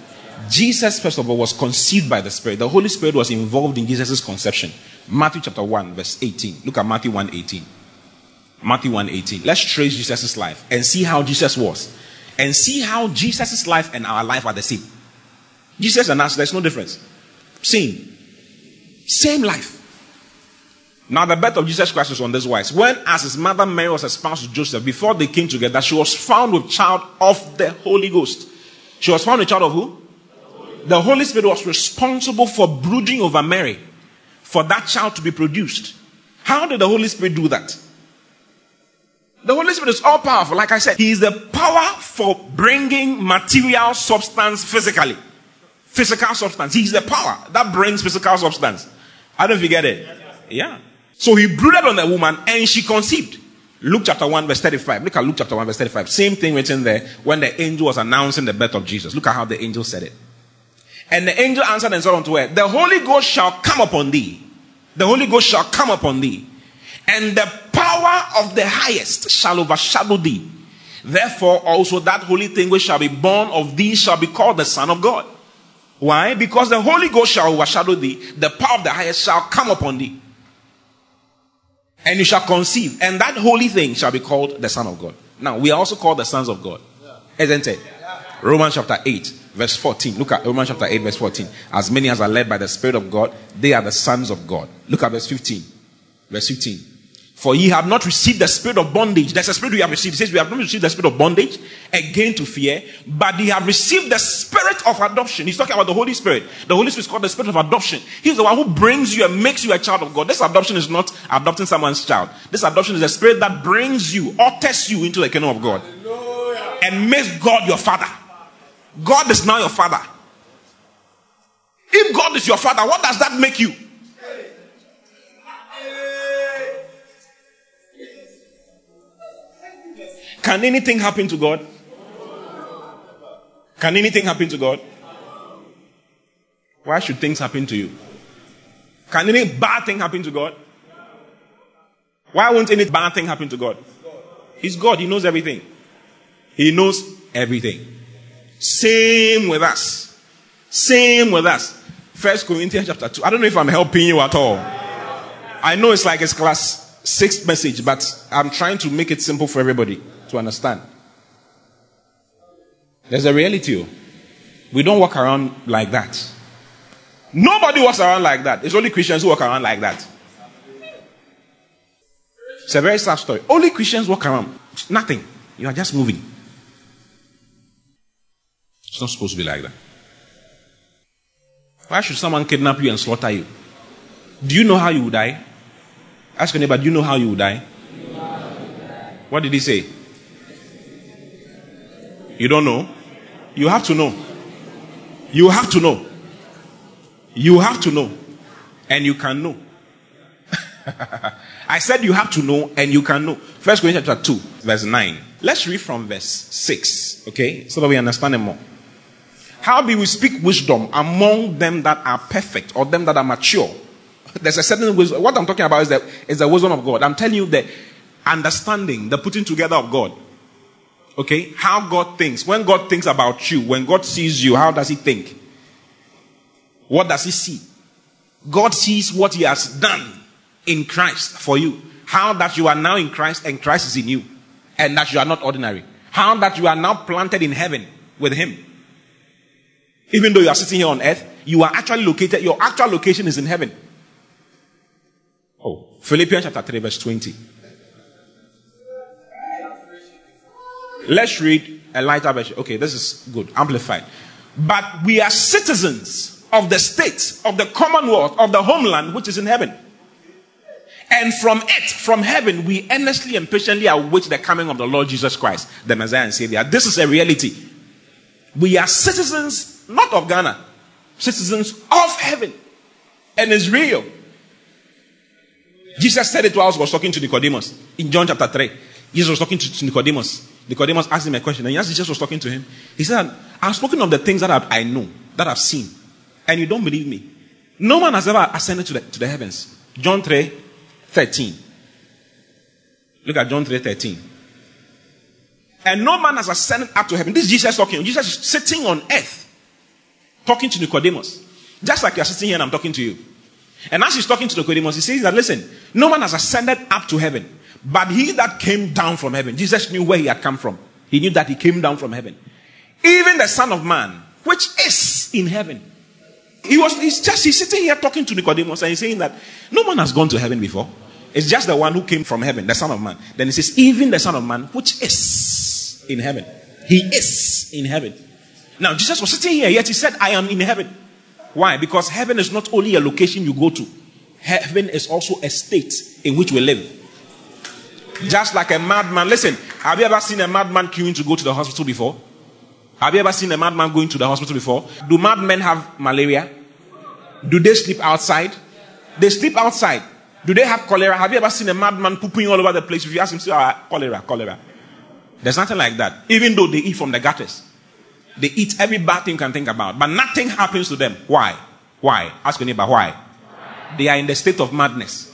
Jesus, first of all, was conceived by the Spirit. The Holy Spirit was involved in Jesus' conception. Matthew chapter 1, verse 18. Look at Matthew 1 18. Matthew 1 18. Let's trace Jesus' life and see how Jesus was and see how Jesus' life and our life are the same. Jesus and us, there's no difference. Same. Same life. Now, the birth of Jesus Christ was on this wise. When, as his mother Mary was espoused to Joseph, before they came together, she was found with child of the Holy Ghost. She was found with child of who? The Holy Spirit was responsible for brooding over Mary, for that child to be produced. How did the Holy Spirit do that? The Holy Spirit is all powerful. Like I said, He is the power for bringing material substance physically. Physical substance. He's the power that brings physical substance. I don't know if you get it. Yeah. So he brooded on the woman and she conceived. Luke chapter 1, verse 35. Look at Luke chapter 1, verse 35. Same thing written there when the angel was announcing the birth of Jesus. Look at how the angel said it. And the angel answered and said unto her, The Holy Ghost shall come upon thee. The Holy Ghost shall come upon thee. And the power of the highest shall overshadow thee. Therefore also that holy thing which shall be born of thee shall be called the Son of God. Why? Because the Holy Ghost shall overshadow thee. The power of the highest shall come upon thee. And you shall conceive. And that holy thing shall be called the Son of God. Now, we are also called the sons of God. Isn't it? Romans chapter 8 verse 14. Look at Romans chapter 8, verse 14. As many as are led by the Spirit of God, they are the sons of God. Look at verse 15. Verse 15. For ye have not received the spirit of bondage. That's the spirit we have received. It says we have not received the spirit of bondage again to fear, but ye have received the spirit of adoption. He's talking about the Holy Spirit. The Holy Spirit is called the spirit of adoption. He's the one who brings you and makes you a child of God. This adoption is not adopting someone's child. This adoption is the spirit that brings you, utters you into the kingdom of God, and makes God your father. God is now your father. If God is your father, what does that make you? Can anything happen to God? Can anything happen to God? Why should things happen to you? Can any bad thing happen to God? Why won't any bad thing happen to God? He's God. He knows everything. He knows everything. Same with us. Same with us. First Corinthians chapter 2. I don't know if I'm helping you at all. I know it's like it's class six message, but I'm trying to make it simple for everybody to understand. There's a reality. Oh. We don't walk around like that. Nobody walks around like that. It's only Christians who walk around like that. It's a very sad story. Only Christians walk around. Nothing. You are just moving. It's not supposed to be like that. Why should someone kidnap you and slaughter you? Do you know how you will die? Ask your neighbor, do you know how you will die? What did he say? You don't know? You have to know. You have to know. You have to know. And you can know. I said you have to know and you can know. First Corinthians chapter 2, verse 9. Let's read from verse 6, okay? So that we understand it more. How do we speak wisdom among them that are perfect or them that are mature? There's a certain wisdom. What I'm talking about is the, is the wisdom of God. I'm telling you the understanding, the putting together of God. Okay? How God thinks. When God thinks about you, when God sees you, how does He think? What does He see? God sees what He has done in Christ for you. How that you are now in Christ and Christ is in you. And that you are not ordinary. How that you are now planted in heaven with Him. Even though you are sitting here on earth, you are actually located, your actual location is in heaven. Oh, Philippians chapter 3, verse 20. Let's read a lighter version. Okay, this is good. Amplified. But we are citizens of the state, of the commonwealth, of the homeland which is in heaven. And from it, from heaven, we earnestly and patiently await the coming of the Lord Jesus Christ, the Messiah and Savior. This is a reality. We are citizens, not of Ghana, citizens of heaven. And it's real. Jesus said it while he was talking to Nicodemus in John chapter 3. Jesus was talking to Nicodemus. Nicodemus asked him a question, and as Jesus was talking to him, he said, I've spoken of the things that I know, that I've seen, and you don't believe me. No man has ever ascended to the, to the heavens. John 3 13. Look at John 3 13. And no man has ascended up to heaven. This is Jesus talking. Jesus is sitting on earth, talking to Nicodemus. Just like you're sitting here and I'm talking to you. And as he's talking to Nicodemus, he says that, listen, no man has ascended up to heaven, but he that came down from heaven. Jesus knew where he had come from. He knew that he came down from heaven. Even the Son of Man, which is in heaven. He was, he's just, he's sitting here talking to Nicodemus and he's saying that no man has gone to heaven before. It's just the one who came from heaven, the Son of Man. Then he says, even the Son of Man, which is in heaven. He is in heaven. Now, Jesus was sitting here, yet he said, I am in heaven. Why? Because heaven is not only a location you go to, heaven is also a state in which we live. Just like a madman. Listen, have you ever seen a madman queuing to go to the hospital before? Have you ever seen a madman going to the hospital before? Do madmen have malaria? Do they sleep outside? They sleep outside. Do they have cholera? Have you ever seen a madman pooping all over the place? If you ask him, say, ah, cholera, cholera. There's nothing like that. Even though they eat from the gutters, they eat every bad thing you can think about, but nothing happens to them. Why? Why? Ask your neighbor, why? They are in the state of madness.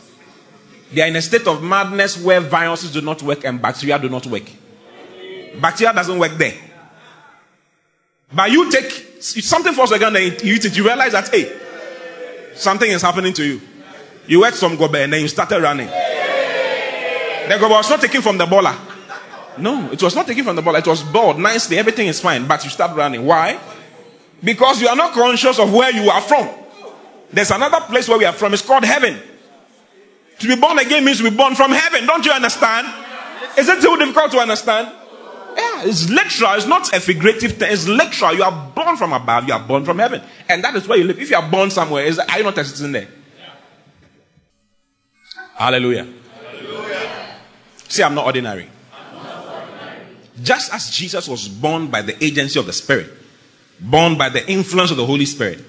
They are in a state of madness where viruses do not work and bacteria do not work. Bacteria doesn't work there. But you take something falls again and you eat it, you realize that hey, something is happening to you. You ate some gobe and then you started running. The gobe was not taken from the bola. No, it was not taken from the bola. It was boiled nicely. Everything is fine, but you start running. Why? Because you are not conscious of where you are from. There's another place where we are from. It's called heaven. To be born again means to be born from heaven. Don't you understand? Is it too difficult to understand? Yeah, it's literal. It's not a figurative thing. It's literal. You are born from above. You are born from heaven. And that is where you live. If you are born somewhere, is, are you not citizen there? Hallelujah. Hallelujah. See, I'm not ordinary. Just as Jesus was born by the agency of the Spirit, born by the influence of the Holy Spirit,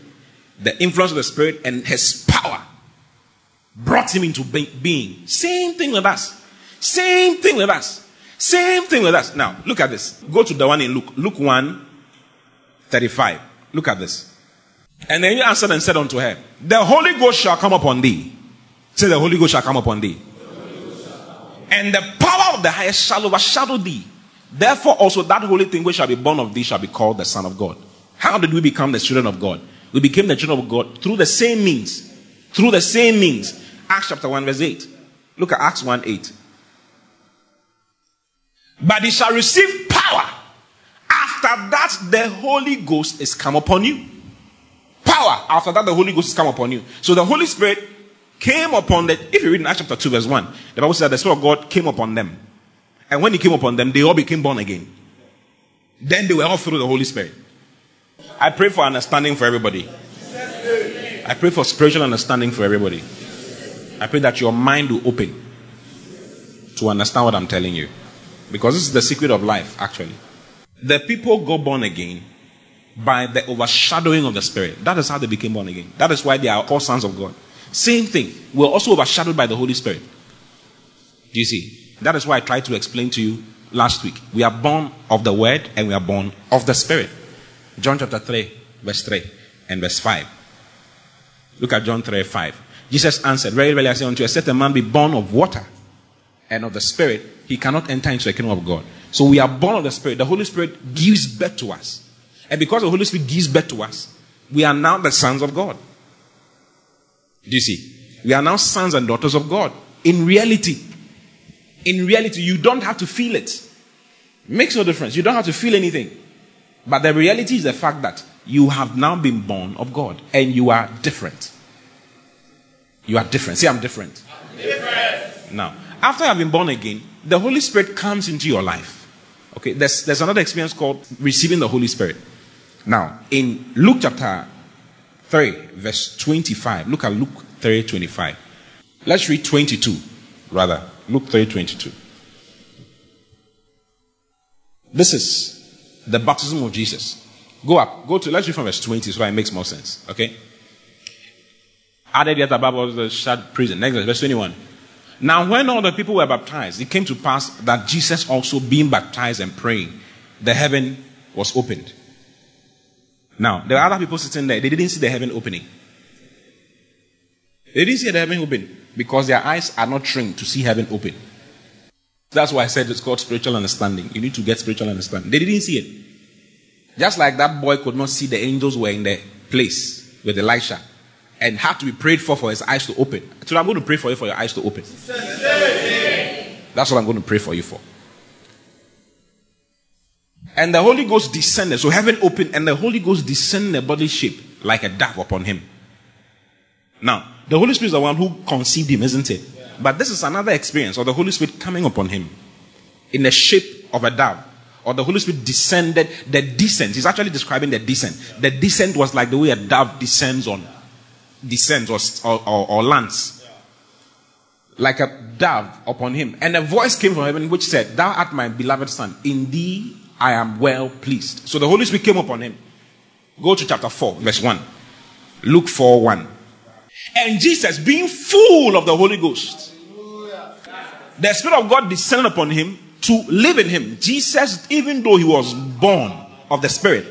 the influence of the Spirit and His power brought him into being. Same thing with us. Same thing with us. Same thing with us. Now, look at this. Go to the one in Luke. Luke 1 35. Look at this. And then he answered and said unto her, The Holy Ghost shall come upon thee. Say, The Holy Ghost shall come upon thee. And the power of the highest shall overshadow thee. Therefore, also that holy thing which shall be born of thee shall be called the Son of God. How did we become the children of God? We became the children of God through the same means. Through the same means. Acts chapter 1, verse 8. Look at Acts 1 8. But he shall receive power. After that, the Holy Ghost is come upon you. Power. After that, the Holy Ghost is come upon you. So the Holy Spirit came upon that. If you read in Acts chapter 2, verse 1, the Bible says the Spirit of God came upon them. And when he came upon them, they all became born again. Then they were all with the Holy Spirit. I pray for understanding for everybody. I pray for spiritual understanding for everybody. I pray that your mind will open to understand what I'm telling you. Because this is the secret of life, actually. The people got born again by the overshadowing of the Spirit. That is how they became born again. That is why they are all sons of God. Same thing. We're also overshadowed by the Holy Spirit. Do you see? That is why I tried to explain to you last week. We are born of the Word and we are born of the Spirit. John chapter 3, verse 3 and verse 5. Look at John 3, 5. Jesus answered, Very rarely I say unto you, except a man be born of water and of the Spirit, he cannot enter into the kingdom of God. So we are born of the Spirit. The Holy Spirit gives birth to us. And because the Holy Spirit gives birth to us, we are now the sons of God. Do you see? We are now sons and daughters of God. In reality, in reality, you don't have to feel it. Makes no difference. You don't have to feel anything. But the reality is the fact that you have now been born of God and you are different. You are different. See, I'm different. I'm different. Now, after you have been born again, the Holy Spirit comes into your life. Okay, there's, there's another experience called receiving the Holy Spirit. Now, in Luke chapter 3, verse 25, look at Luke 3, 25. Let's read 22, rather. Luke 3, 22. This is the baptism of Jesus. Go up. Go to, let's read from verse 20 so it makes more sense. Okay? Added yet above all the shut prison. Next verse, verse 21. Now, when all the people were baptized, it came to pass that Jesus also being baptized and praying, the heaven was opened. Now, there are other people sitting there, they didn't see the heaven opening. They didn't see the heaven open because their eyes are not trained to see heaven open. That's why I said it's called spiritual understanding. You need to get spiritual understanding. They didn't see it. Just like that boy could not see the angels were in the place with Elisha and had to be prayed for for his eyes to open. So I'm going to pray for you for your eyes to open. That's what I'm going to pray for you for. And the Holy Ghost descended. So heaven opened and the Holy Ghost descended in a body shape like a dove upon him. Now, the Holy Spirit is the one who conceived him, isn't it? But this is another experience of the Holy Spirit coming upon him in the shape of a dove. Or the Holy Spirit descended, the descent. He's actually describing the descent. The descent was like the way a dove descends on, descends or, or, or, lands. like a dove upon him. And a voice came from heaven which said, Thou art my beloved son. In thee I am well pleased. So the Holy Spirit came upon him. Go to chapter 4, verse 1. Luke 4 1. And Jesus, being full of the Holy Ghost, the Spirit of God descended upon him to live in him. Jesus, even though he was born of the Spirit,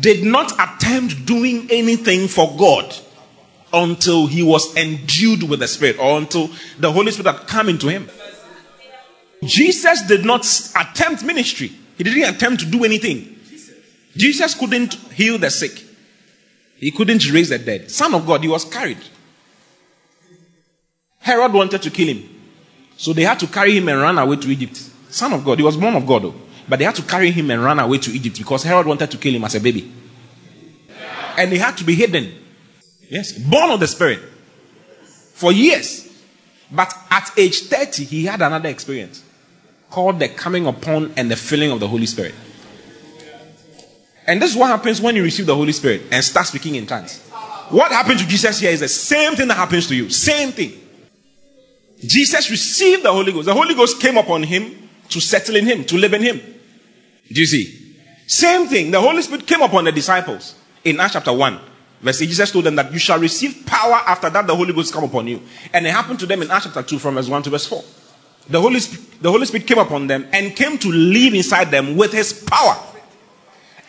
did not attempt doing anything for God until he was endued with the Spirit or until the Holy Spirit had come into him. Jesus did not attempt ministry, he didn't attempt to do anything. Jesus couldn't heal the sick, he couldn't raise the dead. Son of God, he was carried. Herod wanted to kill him, so they had to carry him and run away to Egypt. Son of God, he was born of God, though. But they had to carry him and run away to Egypt because Herod wanted to kill him as a baby. And he had to be hidden. Yes, born of the Spirit for years. But at age 30, he had another experience called the coming upon and the filling of the Holy Spirit. And this is what happens when you receive the Holy Spirit and start speaking in tongues. What happened to Jesus here is the same thing that happens to you. Same thing. Jesus received the Holy Ghost. The Holy Ghost came upon him to settle in him, to live in him. Do you see? Same thing. The Holy Spirit came upon the disciples in Acts chapter 1. Verse 8, Jesus told them that you shall receive power after that the Holy Ghost come upon you. And it happened to them in Acts chapter 2 from verse 1 to verse 4. The Holy, the Holy Spirit came upon them and came to live inside them with his power.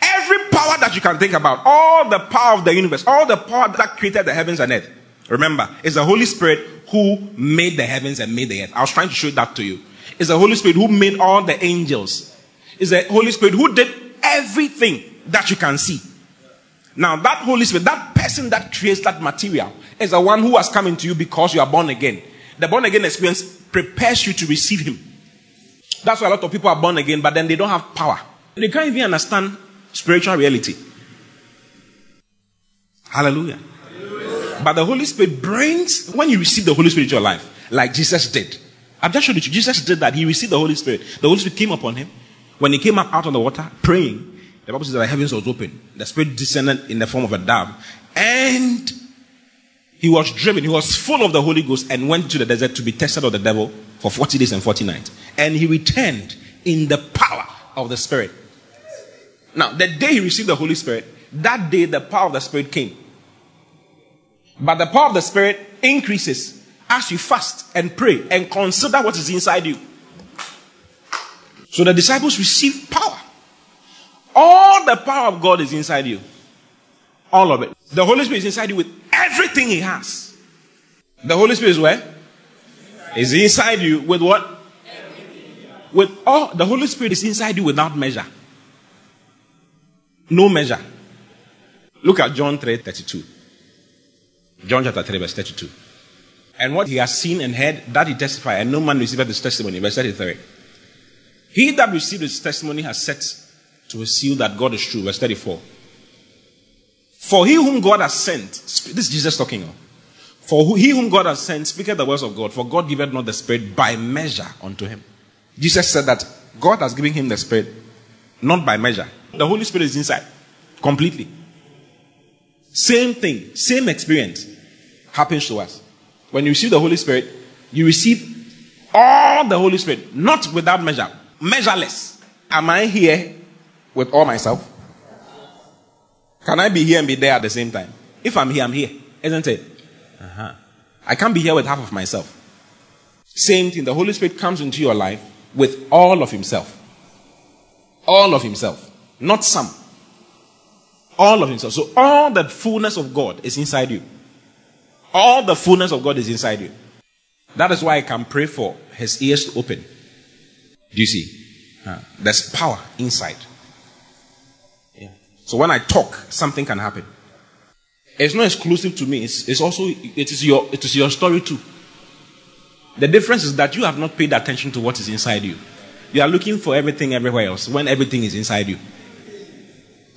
Every power that you can think about, all the power of the universe, all the power that created the heavens and earth. Remember, it's the Holy Spirit who made the heavens and made the earth. I was trying to show that to you. It's the Holy Spirit who made all the angels. It's the Holy Spirit who did everything that you can see. Now, that Holy Spirit, that person that creates that material, is the one who has come into you because you are born again. The born again experience prepares you to receive Him. That's why a lot of people are born again, but then they don't have power. They can't even understand spiritual reality. Hallelujah. Hallelujah. But the Holy Spirit brings, when you receive the Holy Spirit in your life, like Jesus did. I've just showed you, Jesus did that. He received the Holy Spirit. The Holy Spirit came upon him. When he came up out of the water praying, the Bible says that the heavens was open. The Spirit descended in the form of a dove. And he was driven. He was full of the Holy Ghost and went to the desert to be tested of the devil for 40 days and 40 nights. And he returned in the power of the Spirit. Now, the day he received the Holy Spirit, that day the power of the Spirit came. But the power of the Spirit increases as you fast and pray and consider what is inside you. So the disciples received power. All the power of God is inside you. All of it. The Holy Spirit is inside you with everything He has. The Holy Spirit is where? Is inside you with what? With all the Holy Spirit is inside you without measure. No measure. Look at John 3 32. John chapter 3, verse 32. And what he has seen and heard, that he testified, and no man received his testimony. Verse 33. He that received his testimony has set to a seal that God is true. Verse 34. For he whom God has sent, this is Jesus talking. Of, for he whom God has sent speaketh the words of God, for God giveth not the Spirit by measure unto him. Jesus said that God has given him the Spirit not by measure. The Holy Spirit is inside completely. Same thing, same experience happens to us. When you receive the Holy Spirit, you receive all the Holy Spirit, not without measure, measureless. Am I here with all myself? Can I be here and be there at the same time? If I'm here, I'm here, isn't it? Uh-huh. I can't be here with half of myself. Same thing, the Holy Spirit comes into your life with all of Himself. All of Himself, not some. All of Himself. So, all the fullness of God is inside you. All the fullness of God is inside you. That is why I can pray for His ears to open. Do you see? There's power inside. So when I talk, something can happen. It's not exclusive to me. It's, it's also it is your it is your story too. The difference is that you have not paid attention to what is inside you. You are looking for everything everywhere else when everything is inside you.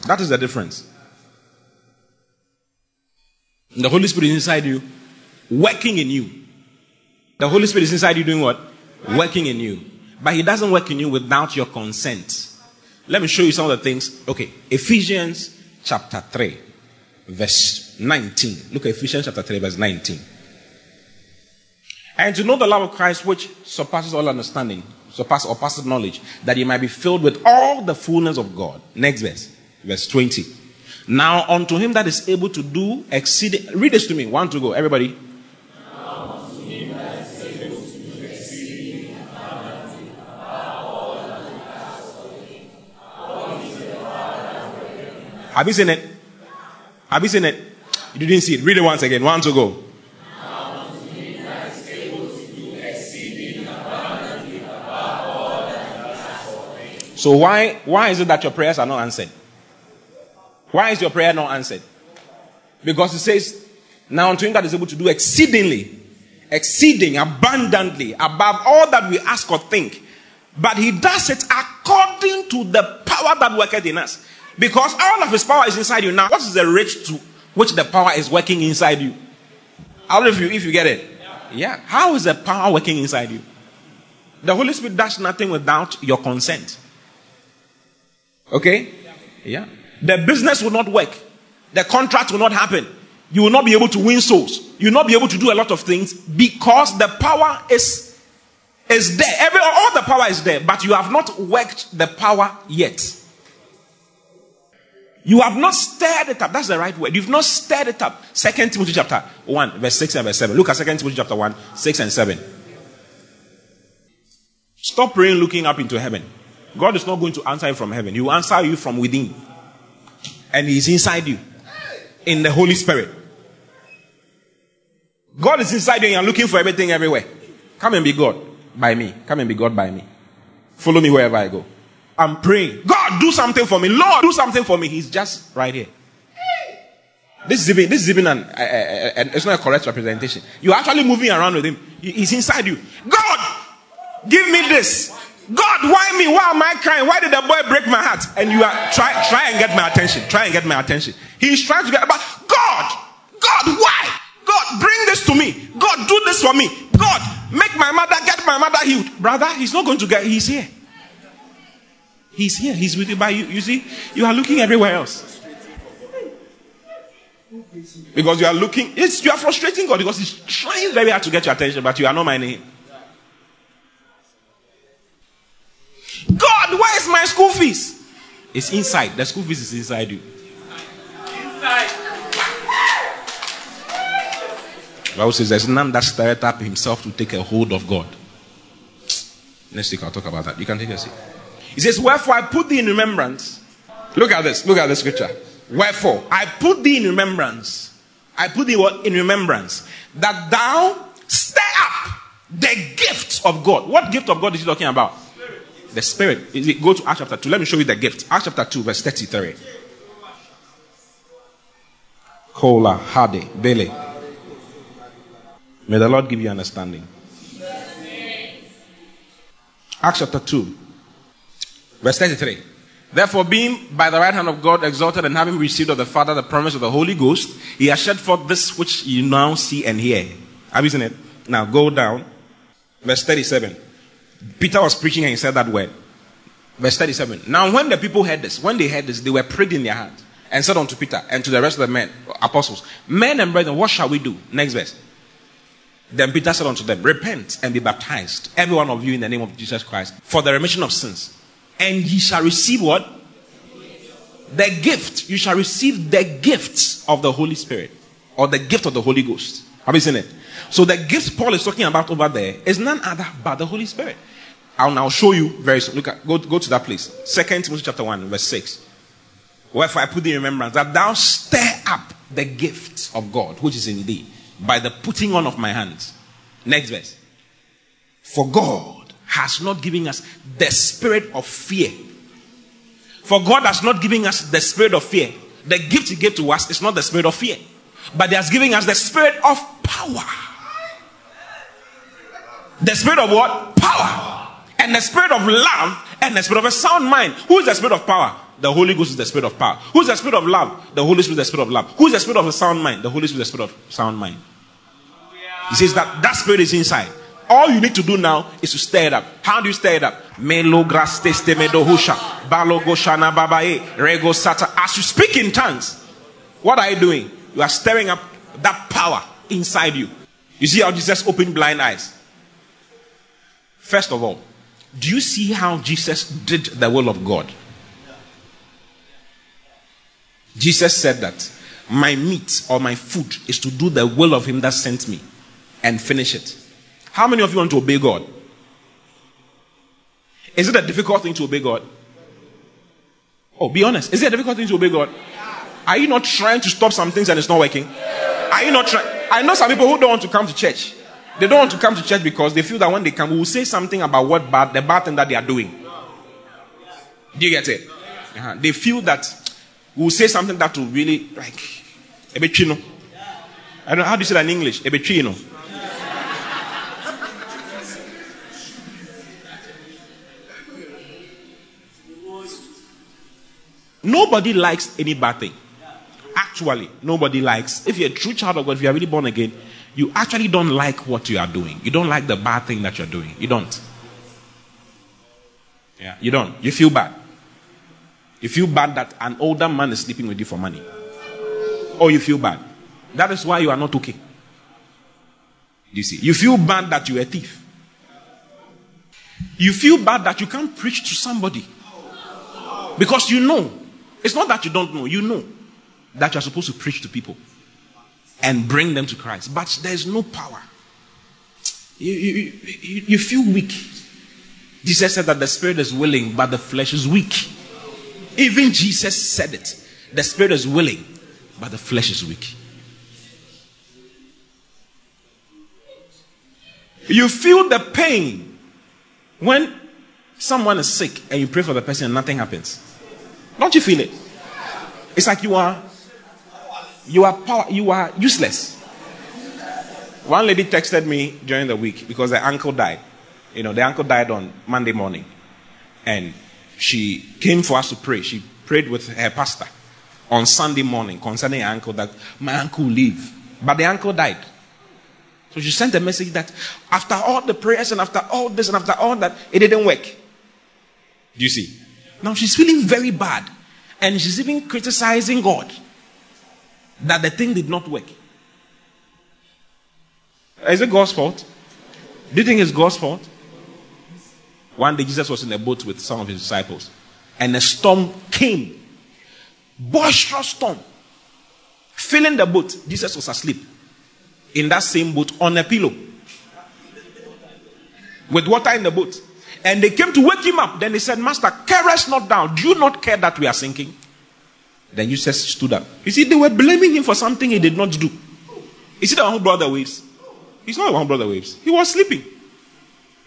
That is the difference. The Holy Spirit is inside you, working in you. The Holy Spirit is inside you doing what? Working in you. But He doesn't work in you without your consent. Let me show you some of the things. Okay, Ephesians chapter 3, verse 19. Look at Ephesians chapter 3, verse 19. And to know the love of Christ, which surpasses all understanding, surpasses or passes knowledge, that you might be filled with all the fullness of God. Next verse, verse 20. Now unto him that is able to do exceeding. Read this to me. One to go. Everybody. Have you seen it? Have you seen it? You didn't see it. Read it once again. One to go. So why why is it that your prayers are not answered? Why is your prayer not answered? Because it says, Now unto him that is able to do exceedingly, exceeding abundantly above all that we ask or think. But he does it according to the power that worketh in us. Because all of his power is inside you. Now, what is the rate to which the power is working inside you? All of you, if you get it. Yeah. How is the power working inside you? The Holy Spirit does nothing without your consent. Okay? Yeah. The business will not work. The contract will not happen. You will not be able to win souls. You will not be able to do a lot of things because the power is, is there. Every, all the power is there, but you have not worked the power yet. You have not stirred it up. That's the right word. You've not stirred it up. Second Timothy chapter 1, verse 6 and verse 7. Look at Second Timothy chapter 1, 6 and 7. Stop praying looking up into heaven. God is not going to answer you from heaven. He will answer you from within. And He's inside you. In the Holy Spirit. God is inside you and you're looking for everything everywhere. Come and be God by me. Come and be God by me. Follow me wherever I go. I'm praying. God, do something for me. Lord, do something for me. He's just right here. This is even, this is even an, uh, uh, it's not a correct representation. You're actually moving around with him. He's inside you. God, give me this. God, why me? Why am I crying? Why did the boy break my heart? And you are try try and get my attention. Try and get my attention. He's trying to get but God, God, why? God, bring this to me. God, do this for me. God, make my mother get my mother healed. Brother, he's not going to get he's here. He's here. He's with you by you. You see, you are looking everywhere else. Because you are looking, it's you are frustrating God because He's trying very hard to get your attention, but you are not minding Him. God, where is my school fees? It's inside. The school fees is inside you. Inside. Bible says there's none that stirred up himself to take a hold of God. Next week I'll talk about that. You can take a seat. He says, Wherefore I put thee in remembrance. Look at this. Look at the scripture. Wherefore I put thee in remembrance. I put thee in remembrance that thou stir up the gift of God. What gift of God is he talking about? The Spirit. Go to Acts chapter 2. Let me show you the gift. Acts chapter 2, verse 33. Kola, Hade, Bele. May the Lord give you understanding. Acts chapter 2, verse 33. Therefore, being by the right hand of God exalted and having received of the Father the promise of the Holy Ghost, he has shed forth this which you now see and hear. Have you seen it? Now go down. Verse 37. Peter was preaching and he said that word. Verse 37. Now, when the people heard this, when they heard this, they were pricked in their hearts and said unto Peter and to the rest of the men, apostles, Men and brethren, what shall we do? Next verse. Then Peter said unto them, Repent and be baptized, every one of you, in the name of Jesus Christ, for the remission of sins. And ye shall receive what? The gift. You shall receive the gifts of the Holy Spirit or the gift of the Holy Ghost. Have you seen it? So the gift Paul is talking about over there is none other but the Holy Spirit. I'll now show you very soon. Look at go, go to that place. Second Timothy chapter 1, verse 6. Wherefore I put in remembrance that thou stir up the gift of God which is in thee by the putting on of my hands. Next verse. For God has not given us the spirit of fear. For God has not given us the spirit of fear. The gift He gave to us is not the spirit of fear, but He has given us the spirit of power. The spirit of what? Power. And the spirit of love and the spirit of a sound mind. Who is the spirit of power? The Holy Ghost is the spirit of power. Who is the spirit of love? The Holy Spirit is the spirit of love. Who is the spirit of a sound mind? The Holy Spirit is the spirit of sound mind. He says that that spirit is inside. All you need to do now is to stir it up. How do you stir it up? Melo teste medohusha. Balogo shana babae. Rego sata. As you speak in tongues, what are you doing? You are stirring up that power inside you. You see how Jesus opened blind eyes? First of all, do you see how Jesus did the will of God? Jesus said that my meat or my food is to do the will of him that sent me and finish it. How many of you want to obey God? Is it a difficult thing to obey God? Oh, be honest. Is it a difficult thing to obey God? Are you not trying to stop some things and it's not working? Are you not trying? I know some people who don't want to come to church. They don't want to come to church because they feel that when they come, we will say something about what bad, the bad thing that they are doing. Do you get it? Uh-huh. They feel that we will say something that will really like a bit chino. I don't know how do you say that in English? A Nobody likes any bad thing. Actually, nobody likes. If you're a true child of God, if you are really born again, you actually don't like what you are doing. You don't like the bad thing that you're doing. You don't. Yeah, you don't. You feel bad. You feel bad that an older man is sleeping with you for money. Or you feel bad. That is why you are not okay. You see, you feel bad that you're a thief. You feel bad that you can't preach to somebody. Because you know it's not that you don't know, you know that you're supposed to preach to people and bring them to Christ, but there's no power. You, you, you, you feel weak. Jesus said that the spirit is willing, but the flesh is weak. Even Jesus said it. The spirit is willing, but the flesh is weak. You feel the pain when someone is sick and you pray for the person and nothing happens. Don't you feel it? It's like you are you are power, you are useless. One lady texted me during the week because the uncle died. You know, the uncle died on Monday morning. And she came for us to pray. She prayed with her pastor on Sunday morning concerning her uncle that my uncle live. But the uncle died. So she sent a message that after all the prayers and after all this and after all that, it didn't work. Do you see? Now she's feeling very bad. And she's even criticizing God that the thing did not work. Is it God's fault? Do you think it's God's fault? One day Jesus was in a boat with some of his disciples, and a storm came. Boisterous storm. Filling the boat. Jesus was asleep. In that same boat on a pillow. With water in the boat. And they came to wake him up. Then they said, Master, care us not down. Do you not care that we are sinking? Then Jesus stood up. You see, they were blaming him for something he did not do. Is he the one who brought the waves? He's not the one who brought the waves. He was sleeping.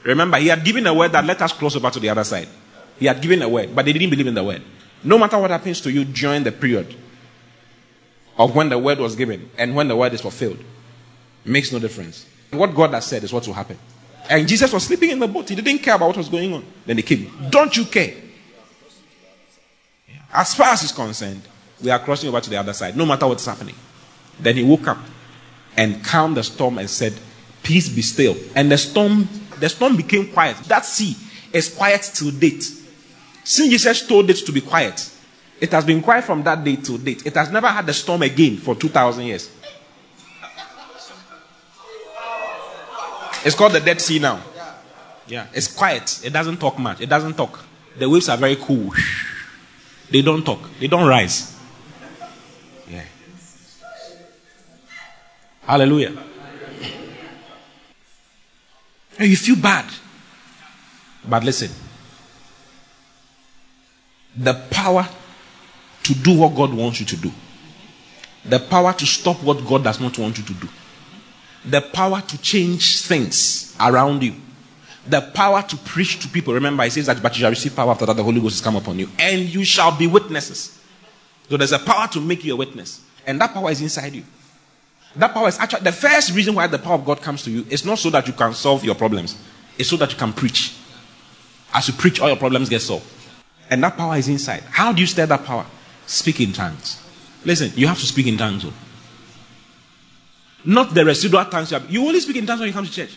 Remember, he had given a word that let us cross over to the other side. He had given a word, but they didn't believe in the word. No matter what happens to you during the period of when the word was given and when the word is fulfilled, makes no difference. What God has said is what will happen. And Jesus was sleeping in the boat. He didn't care about what was going on. Then they came. Don't you care? As far as he's concerned, we are crossing over to the other side, no matter what's happening. Then he woke up and calmed the storm and said, Peace be still. And the storm, the storm became quiet. That sea is quiet till date. Since Jesus told it to be quiet, it has been quiet from that day till date. It has never had a storm again for 2,000 years. It's called the Dead Sea now. Yeah, it's quiet. It doesn't talk much. It doesn't talk. The waves are very cool. They don't talk. They don't rise. Yeah. Hallelujah. And you feel bad. But listen. The power to do what God wants you to do. The power to stop what God does not want you to do the power to change things around you, the power to preach to people. Remember, he says that, but you shall receive power after that the Holy Ghost has come upon you, and you shall be witnesses. So there's a power to make you a witness, and that power is inside you. That power is actually the first reason why the power of God comes to you is not so that you can solve your problems, it's so that you can preach. As you preach, all your problems get solved. And that power is inside. How do you stir that power? Speak in tongues. Listen, you have to speak in tongues. Though. Not the residual tongues you have. You only speak in tongues when you come to church.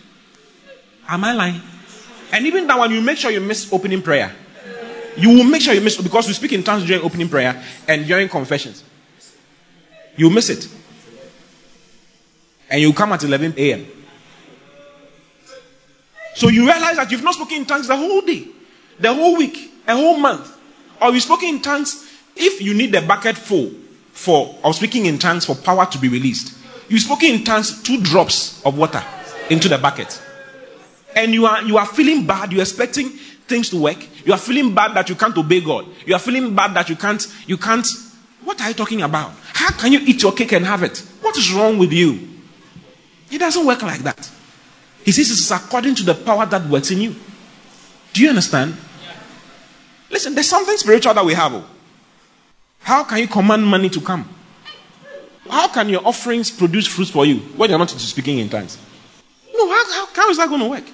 Am I lying? And even that one, you make sure you miss opening prayer. You will make sure you miss because we speak in tongues during opening prayer and during confessions. You miss it. And you come at 11 a.m. So you realize that you've not spoken in tongues the whole day, the whole week, a whole month. Or you've spoken in tongues if you need the bucket full for of speaking in tongues for power to be released. You've spoken in tongues two drops of water into the bucket. And you are you are feeling bad, you're expecting things to work. You are feeling bad that you can't obey God. You are feeling bad that you can't you can't what are you talking about? How can you eat your cake and have it? What is wrong with you? It doesn't work like that. He says it's according to the power that works in you. Do you understand? Listen, there's something spiritual that we have. oh. How can you command money to come? How can your offerings produce fruits for you when you're not speaking in tongues? No, how, how, how is that going to work?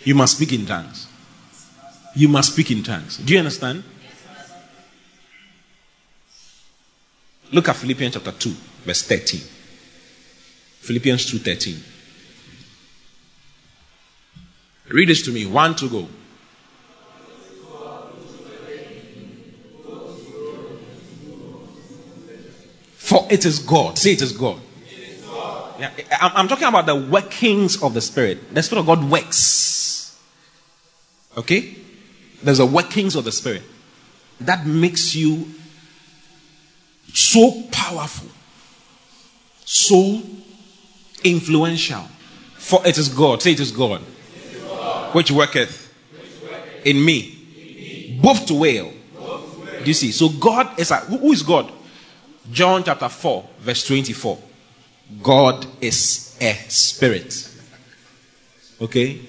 You must speak in tongues. You must speak in tongues. Do you understand? Look at Philippians chapter 2, verse 13. Philippians 2:13. Read this to me. One to go. For it is God. Say it is God. Yeah, I'm, talking about the workings of the Spirit. The Spirit of God works. Okay? There's a workings of the Spirit that makes you so powerful, so influential. For it is God. Say it is God. It is God. Which worketh in me. Both to will. Do you see? So God is a, who is God? John chapter 4, verse 24. God is a spirit. Okay?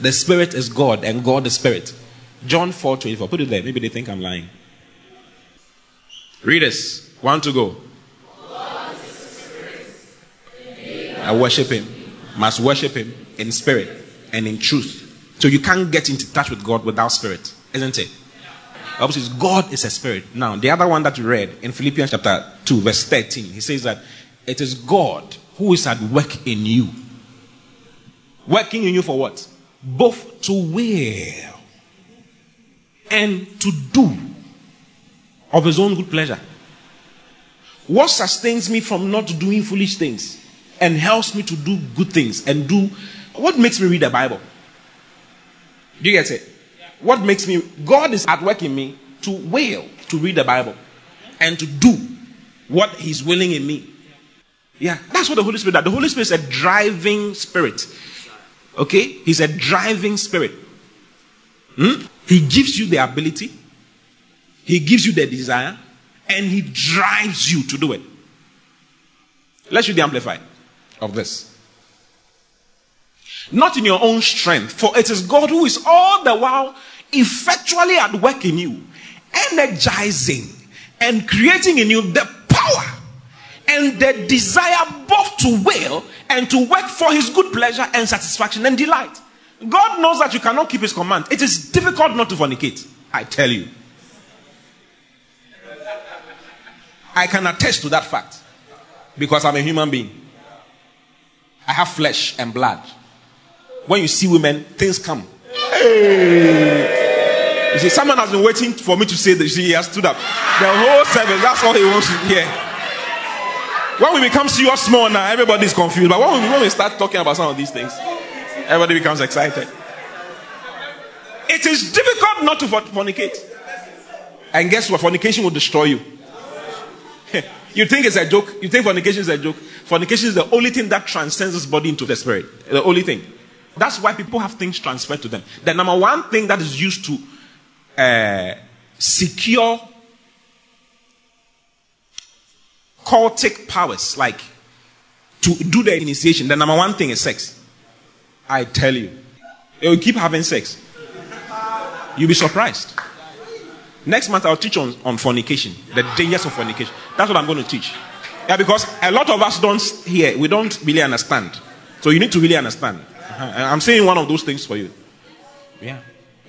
The spirit is God and God is spirit. John 4, 24. Put it there. Maybe they think I'm lying. Read this. One to go. I worship him. Must worship him in spirit and in truth. So you can't get into touch with God without spirit, isn't it? Bible says God is a spirit. Now, the other one that we read in Philippians chapter 2, verse 13, he says that it is God who is at work in you. Working in you for what? Both to will and to do of his own good pleasure. What sustains me from not doing foolish things and helps me to do good things and do what makes me read the Bible? Do you get it? What makes me God is at work in me to will to read the Bible and to do what He's willing in me. Yeah, that's what the Holy Spirit does. The Holy Spirit is a driving spirit. Okay? He's a driving spirit. Hmm? He gives you the ability, He gives you the desire, and He drives you to do it. Let's read the Amplified of this. Not in your own strength, for it is God who is all the while effectually at work in you, energizing and creating in you the power and the desire both to will and to work for his good pleasure and satisfaction and delight. God knows that you cannot keep his command. It is difficult not to fornicate. I tell you. I can attest to that fact because I'm a human being. I have flesh and blood. When you see women, things come. Hey. You see, someone has been waiting for me to say this. He has stood up. The whole service, that's all he wants to hear. When we become serious small now, everybody's confused. But when we, when we start talking about some of these things, everybody becomes excited. It is difficult not to fornicate. And guess what? Fornication will destroy you. you think it's a joke? You think fornication is a joke? Fornication is the only thing that transcends this body into the spirit. The only thing. That's why people have things transferred to them. The number one thing that is used to uh, secure cultic powers, like to do the initiation, the number one thing is sex. I tell you. They will keep having sex. You'll be surprised. Next month, I'll teach on, on fornication, the dangers of fornication. That's what I'm going to teach. Yeah, because a lot of us don't hear, we don't really understand. So you need to really understand. Uh-huh. I'm saying one of those things for you. Yeah.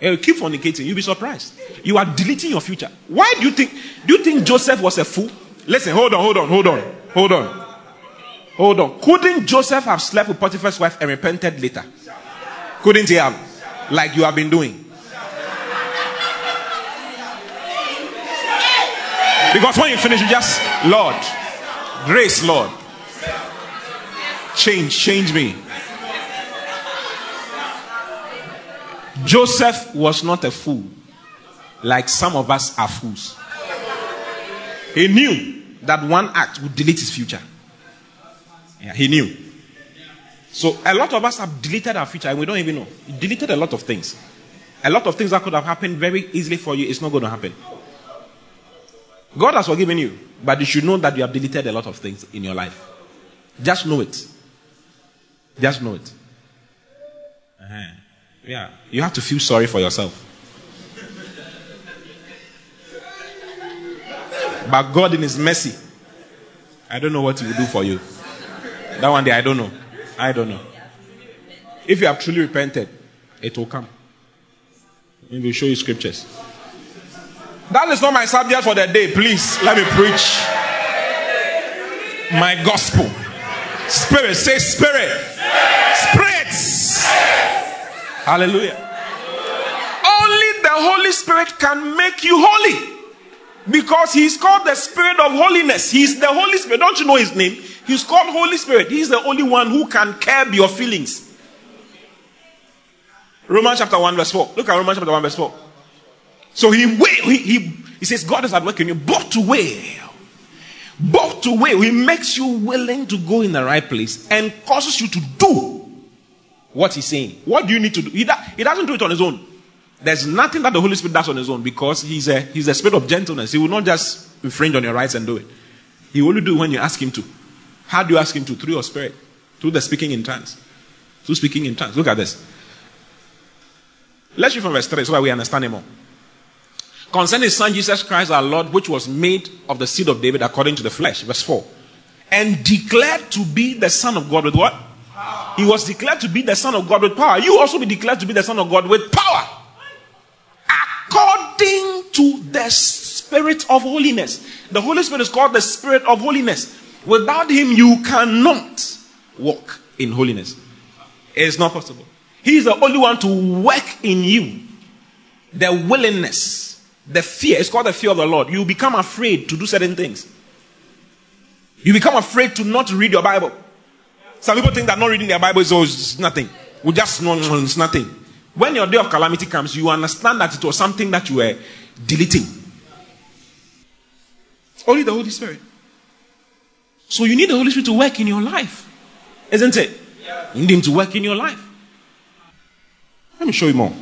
You keep fornicating, you'll be surprised. You are deleting your future. Why do you think? Do you think Joseph was a fool? Listen, hold on, hold on, hold on, hold on, hold on. Couldn't Joseph have slept with Potiphar's wife and repented later? Couldn't he have? Like you have been doing. Because when you finish, you just, Lord, grace, Lord, change, change me. Joseph was not a fool, like some of us are fools. He knew that one act would delete his future. Yeah, he knew. So a lot of us have deleted our future and we don't even know. He deleted a lot of things. A lot of things that could have happened very easily for you, it's not going to happen. God has forgiven you, but you should know that you have deleted a lot of things in your life. Just know it. Just know it. Uh-huh. Yeah, you have to feel sorry for yourself. but God, in His mercy, I don't know what He will do for you. That one day, I don't know. I don't know. If you have truly repented, it will come. Maybe will show you scriptures. That is not my subject for the day. Please let me preach my gospel. Spirit, say spirit. Spirits. Hallelujah. Only the Holy Spirit can make you holy. Because he's called the Spirit of holiness. He's the Holy Spirit. Don't you know his name? He's called Holy Spirit. He's the only one who can curb your feelings. Romans chapter 1, verse 4. Look at Romans chapter 1, verse 4. So he, he, he, he says, God is at work in you, both to will. Both to will. He makes you willing to go in the right place and causes you to do what he's saying. What do you need to do? He, do, he doesn't do it on his own. There's nothing that the Holy Spirit does on his own because he's a, he's a spirit of gentleness. He will not just infringe on your rights and do it. He will only do it when you ask him to. How do you ask him to? Through your spirit. Through the speaking in tongues. Through speaking in tongues. Look at this. Let's read from verse 3 so that we understand it more. Concerning his son Jesus Christ our Lord, which was made of the seed of David according to the flesh. Verse 4. And declared to be the Son of God with what? He was declared to be the Son of God with power. You also be declared to be the Son of God with power. According to the Spirit of holiness. The Holy Spirit is called the Spirit of holiness. Without Him, you cannot walk in holiness. It's not possible. He is the only one to work in you the willingness, the fear. It's called the fear of the Lord. You become afraid to do certain things. You become afraid to not read your Bible. Some people think that not reading their Bible is always nothing. We just know it's nothing. When your day of calamity comes, you understand that it was something that you were deleting. Only the Holy Spirit. So you need the Holy Spirit to work in your life. Isn't it? You need Him to work in your life. Let me show you more.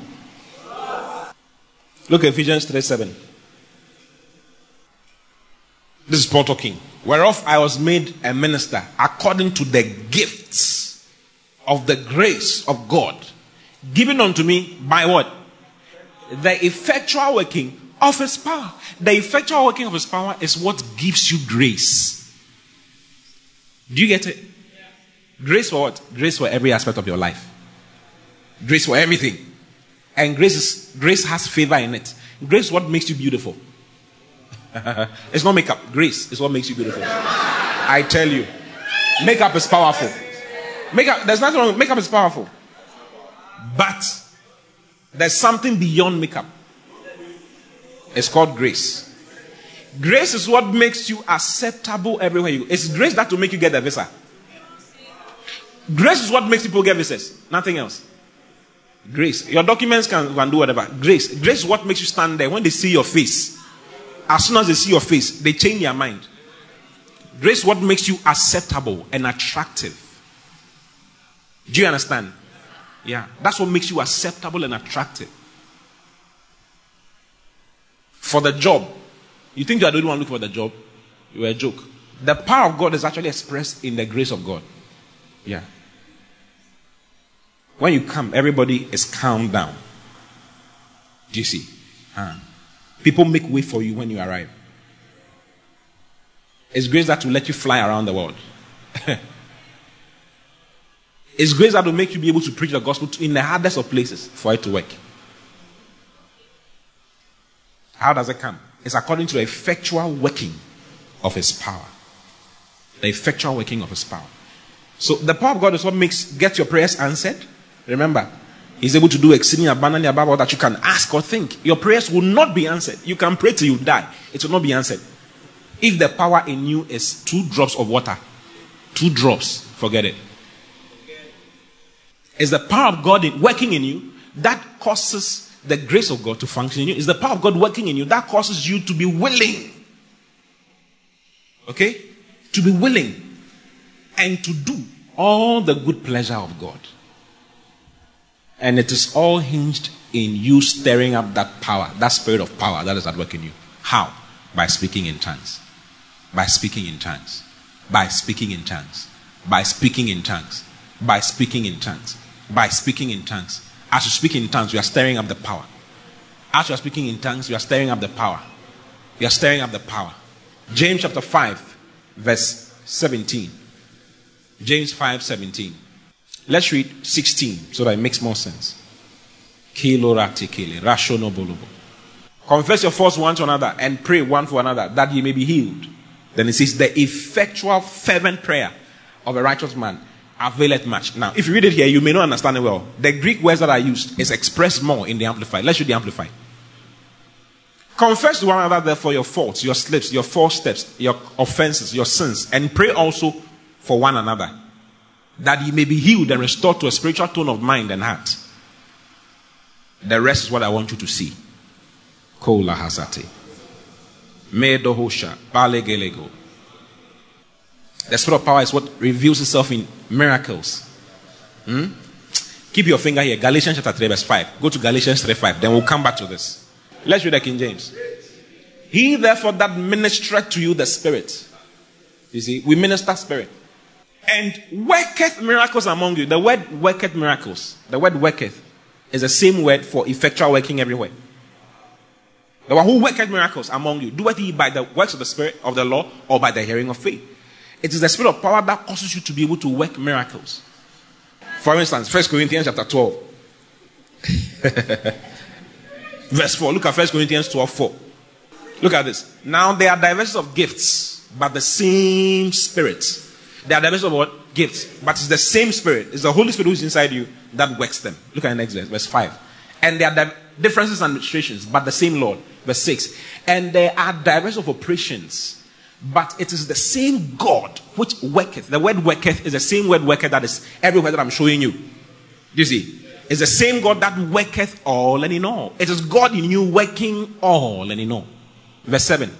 Look at Ephesians 3 7. This is Paul talking. Whereof I was made a minister according to the gifts of the grace of God given unto me by what? The effectual working of his power. The effectual working of his power is what gives you grace. Do you get it? Grace for what? Grace for every aspect of your life. Grace for everything. And grace is, grace has favor in it. Grace is what makes you beautiful. it's not makeup. Grace is what makes you beautiful. I tell you. Makeup is powerful. Makeup, there's nothing wrong. Makeup is powerful. But there's something beyond makeup. It's called grace. Grace is what makes you acceptable everywhere you go. It's grace that will make you get a visa. Grace is what makes people get visas. Nothing else. Grace. Your documents can, can do whatever. Grace. Grace is what makes you stand there. When they see your face, as soon as they see your face, they change their mind. Grace what makes you acceptable and attractive. Do you understand? Yeah. That's what makes you acceptable and attractive. For the job. You think you are the only one looking for the job? You are a joke. The power of God is actually expressed in the grace of God. Yeah. When you come, everybody is calmed down. Do you see? People make way for you when you arrive. It's grace that will let you fly around the world. it's grace that will make you be able to preach the gospel in the hardest of places for it to work. How does it come? It's according to the effectual working of his power. The effectual working of his power. So the power of God is what makes get your prayers answered Remember, He's able to do exceeding abundantly above all that you can ask or think. Your prayers will not be answered. You can pray till you die, it will not be answered. If the power in you is two drops of water, two drops, forget it. It's the power of God working in you that causes the grace of God to function in you. It's the power of God working in you that causes you to be willing. Okay? To be willing and to do all the good pleasure of God. And it is all hinged in you stirring up that power, that spirit of power that is at work in you. How? By speaking in tongues. By speaking in tongues. By speaking in tongues. By speaking in tongues. By speaking in tongues. By speaking in tongues. As you speak in tongues, you are stirring up the power. As you are speaking in tongues, you are stirring up the power. You are stirring up the power. James chapter 5, verse 17. James 5 17. Let's read 16 so that it makes more sense. Confess your faults one to another and pray one for another that ye may be healed. Then it says, The effectual, fervent prayer of a righteous man availeth much. Now, if you read it here, you may not understand it well. The Greek words that are used is expressed more in the Amplified. Let's read the Amplified. Confess to one another, therefore, your faults, your slips, your false steps, your offenses, your sins, and pray also for one another, that ye may be healed and restored to a spiritual tone of mind and heart. The rest is what I want you to see. Kola hasate. Medohosha. Balegelego. The spirit of power is what reveals itself in miracles. Hmm? Keep your finger here. Galatians chapter 3, verse 5. Go to Galatians 3 5. Then we'll come back to this. Let's read the King James. He therefore that ministered to you the Spirit. You see, we minister Spirit. And worketh miracles among you. The word worketh miracles. The word worketh is the same word for effectual working everywhere. The one who worketh miracles among you, doeth he by the works of the Spirit of the law or by the hearing of faith. It is the Spirit of power that causes you to be able to work miracles. For instance, 1 Corinthians chapter 12. Verse 4. Look at 1 Corinthians 12 4. Look at this. Now there are diversities of gifts, but the same Spirit. There are diversities of what? Gifts, but it's the same Spirit. It's the Holy Spirit who's inside you that works them. Look at the next verse, verse 5. And there are differences and administrations, but the same Lord. Verse 6. And there are diversities of operations, but it is the same God which worketh. The word worketh is the same word worketh that is everywhere that I'm showing you. You see? It's the same God that worketh all and in all. It is God in you working all and in all. Verse 7.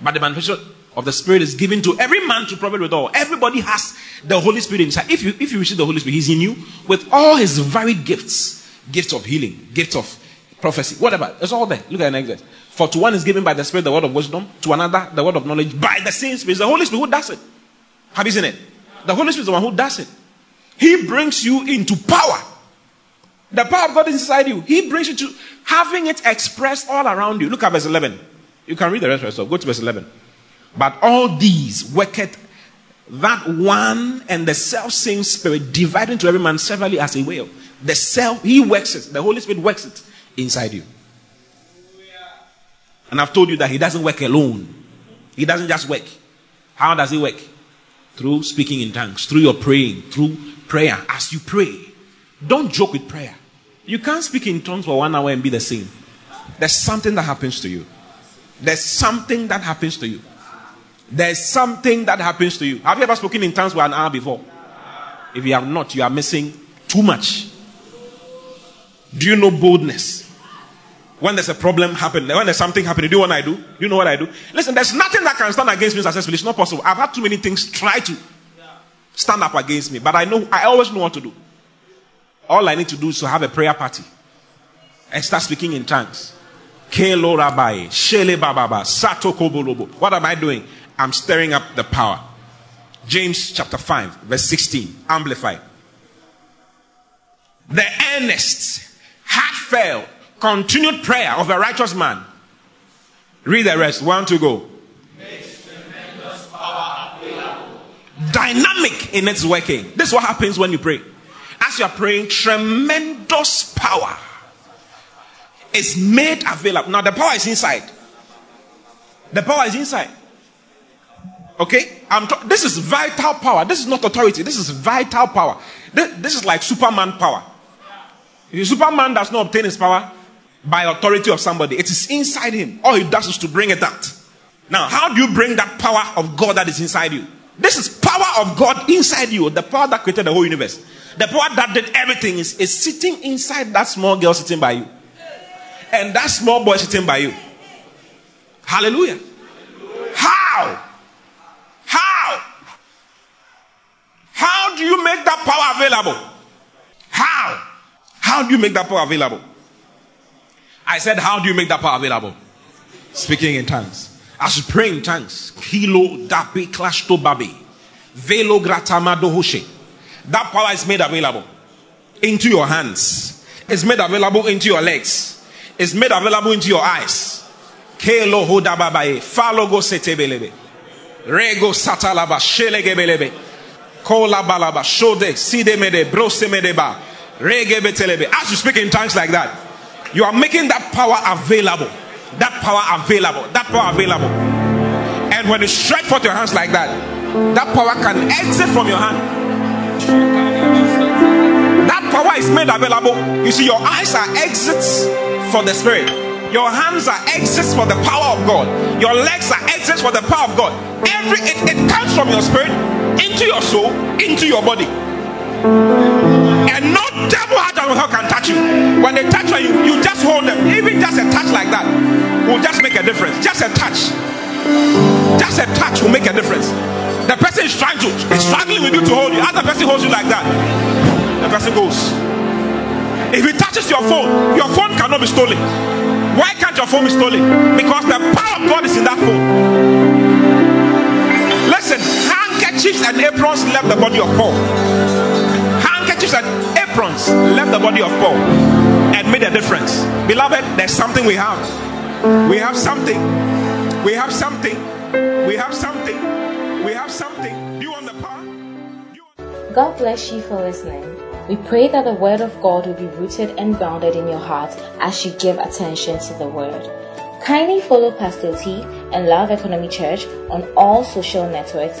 But the manifestation of the Spirit is given to every man to profit with all. Everybody has the Holy Spirit inside. If you if you receive the Holy Spirit, He's in you with all His varied gifts, gifts of healing, gifts of prophecy, whatever. It's all there. Look at the next verse. For to one is given by the Spirit the word of wisdom, to another the word of knowledge by the same Spirit. It's the Holy Spirit who does it. Have you seen it? The Holy Spirit is the one who does it. He brings you into power. The power of God is inside you. He brings you to having it expressed all around you. Look at verse 11. You can read the rest yourself. Go to verse 11. But all these worketh that one and the self same spirit dividing to every man severally as he will. The self, he works it. The Holy Spirit works it inside you. And I've told you that he doesn't work alone. He doesn't just work. How does he work? Through speaking in tongues, through your praying, through prayer. As you pray, don't joke with prayer. You can't speak in tongues for one hour and be the same. There's something that happens to you. There's something that happens to you. There's something that happens to you. Have you ever spoken in tongues for an hour before? If you have not, you are missing too much. Do you know boldness? When there's a problem happening, when there's something happening, do you know what I do? Do you know what I do? Listen, there's nothing that can stand against me successfully. It's not possible. I've had too many things try to stand up against me, but I know I always know what to do. All I need to do is to have a prayer party and start speaking in tongues. What am I doing? I'm stirring up the power. James chapter 5, verse 16, amplified. The earnest, heartfelt, continued prayer of a righteous man. Read the rest. One to go. Dynamic in its working. This is what happens when you pray as you are praying, tremendous power is made available. Now, the power is inside. The power is inside. Okay? I'm t- this is vital power. This is not authority. This is vital power. This, this is like Superman power. Superman does not obtain his power by authority of somebody, it is inside him. All he does is to bring it out. Now, how do you bring that power of God that is inside you? This is power of God inside you, the power that created the whole universe, the power that did everything is, is sitting inside that small girl sitting by you. And that small boy sitting by you. Hallelujah. How? How do you make that power available? How? How do you make that power available? I said, How do you make that power available? Speaking in tongues. As you pray in tongues, kilo dabi clash to velo gratamado hoshe. That power is made available into your hands. It's made available into your legs. It's made available into your eyes. Kelo hodababaye, falo go setebelebe, rego satalaba shelegebelebe, kola balaba shode sidemede brosemedeba, regebetelebe. As you speak in tongues like that, you are making that power available. That power available. That power available. And when you stretch forth your hands like that, that power can exit from your hand. That power is made available. You see, your eyes are exits for the spirit. Your hands are exits for the power of God. Your legs are exits for the power of God. Every it, it comes from your spirit into your soul, into your body. And no devil out of hell can touch you. When they touch you, you just hold them. Even just a touch like that will just make a difference. Just a touch. Just a touch will make a difference. The person is trying to, is struggling with you to hold you. Other person holds you like that. The person goes. If he touches your phone, your phone cannot be stolen. Why can't your phone be stolen? Because the power of God is in that phone. Handkerchiefs and aprons left the body of Paul handkerchiefs and aprons left the body of Paul and made a difference. Beloved, there's something we have. We have something. We have something. We have something. We have something. You want the? Want... God bless you for listening. We pray that the Word of God will be rooted and grounded in your heart as you give attention to the Word. Kindly follow Pastor T and Love Economy Church on all social networks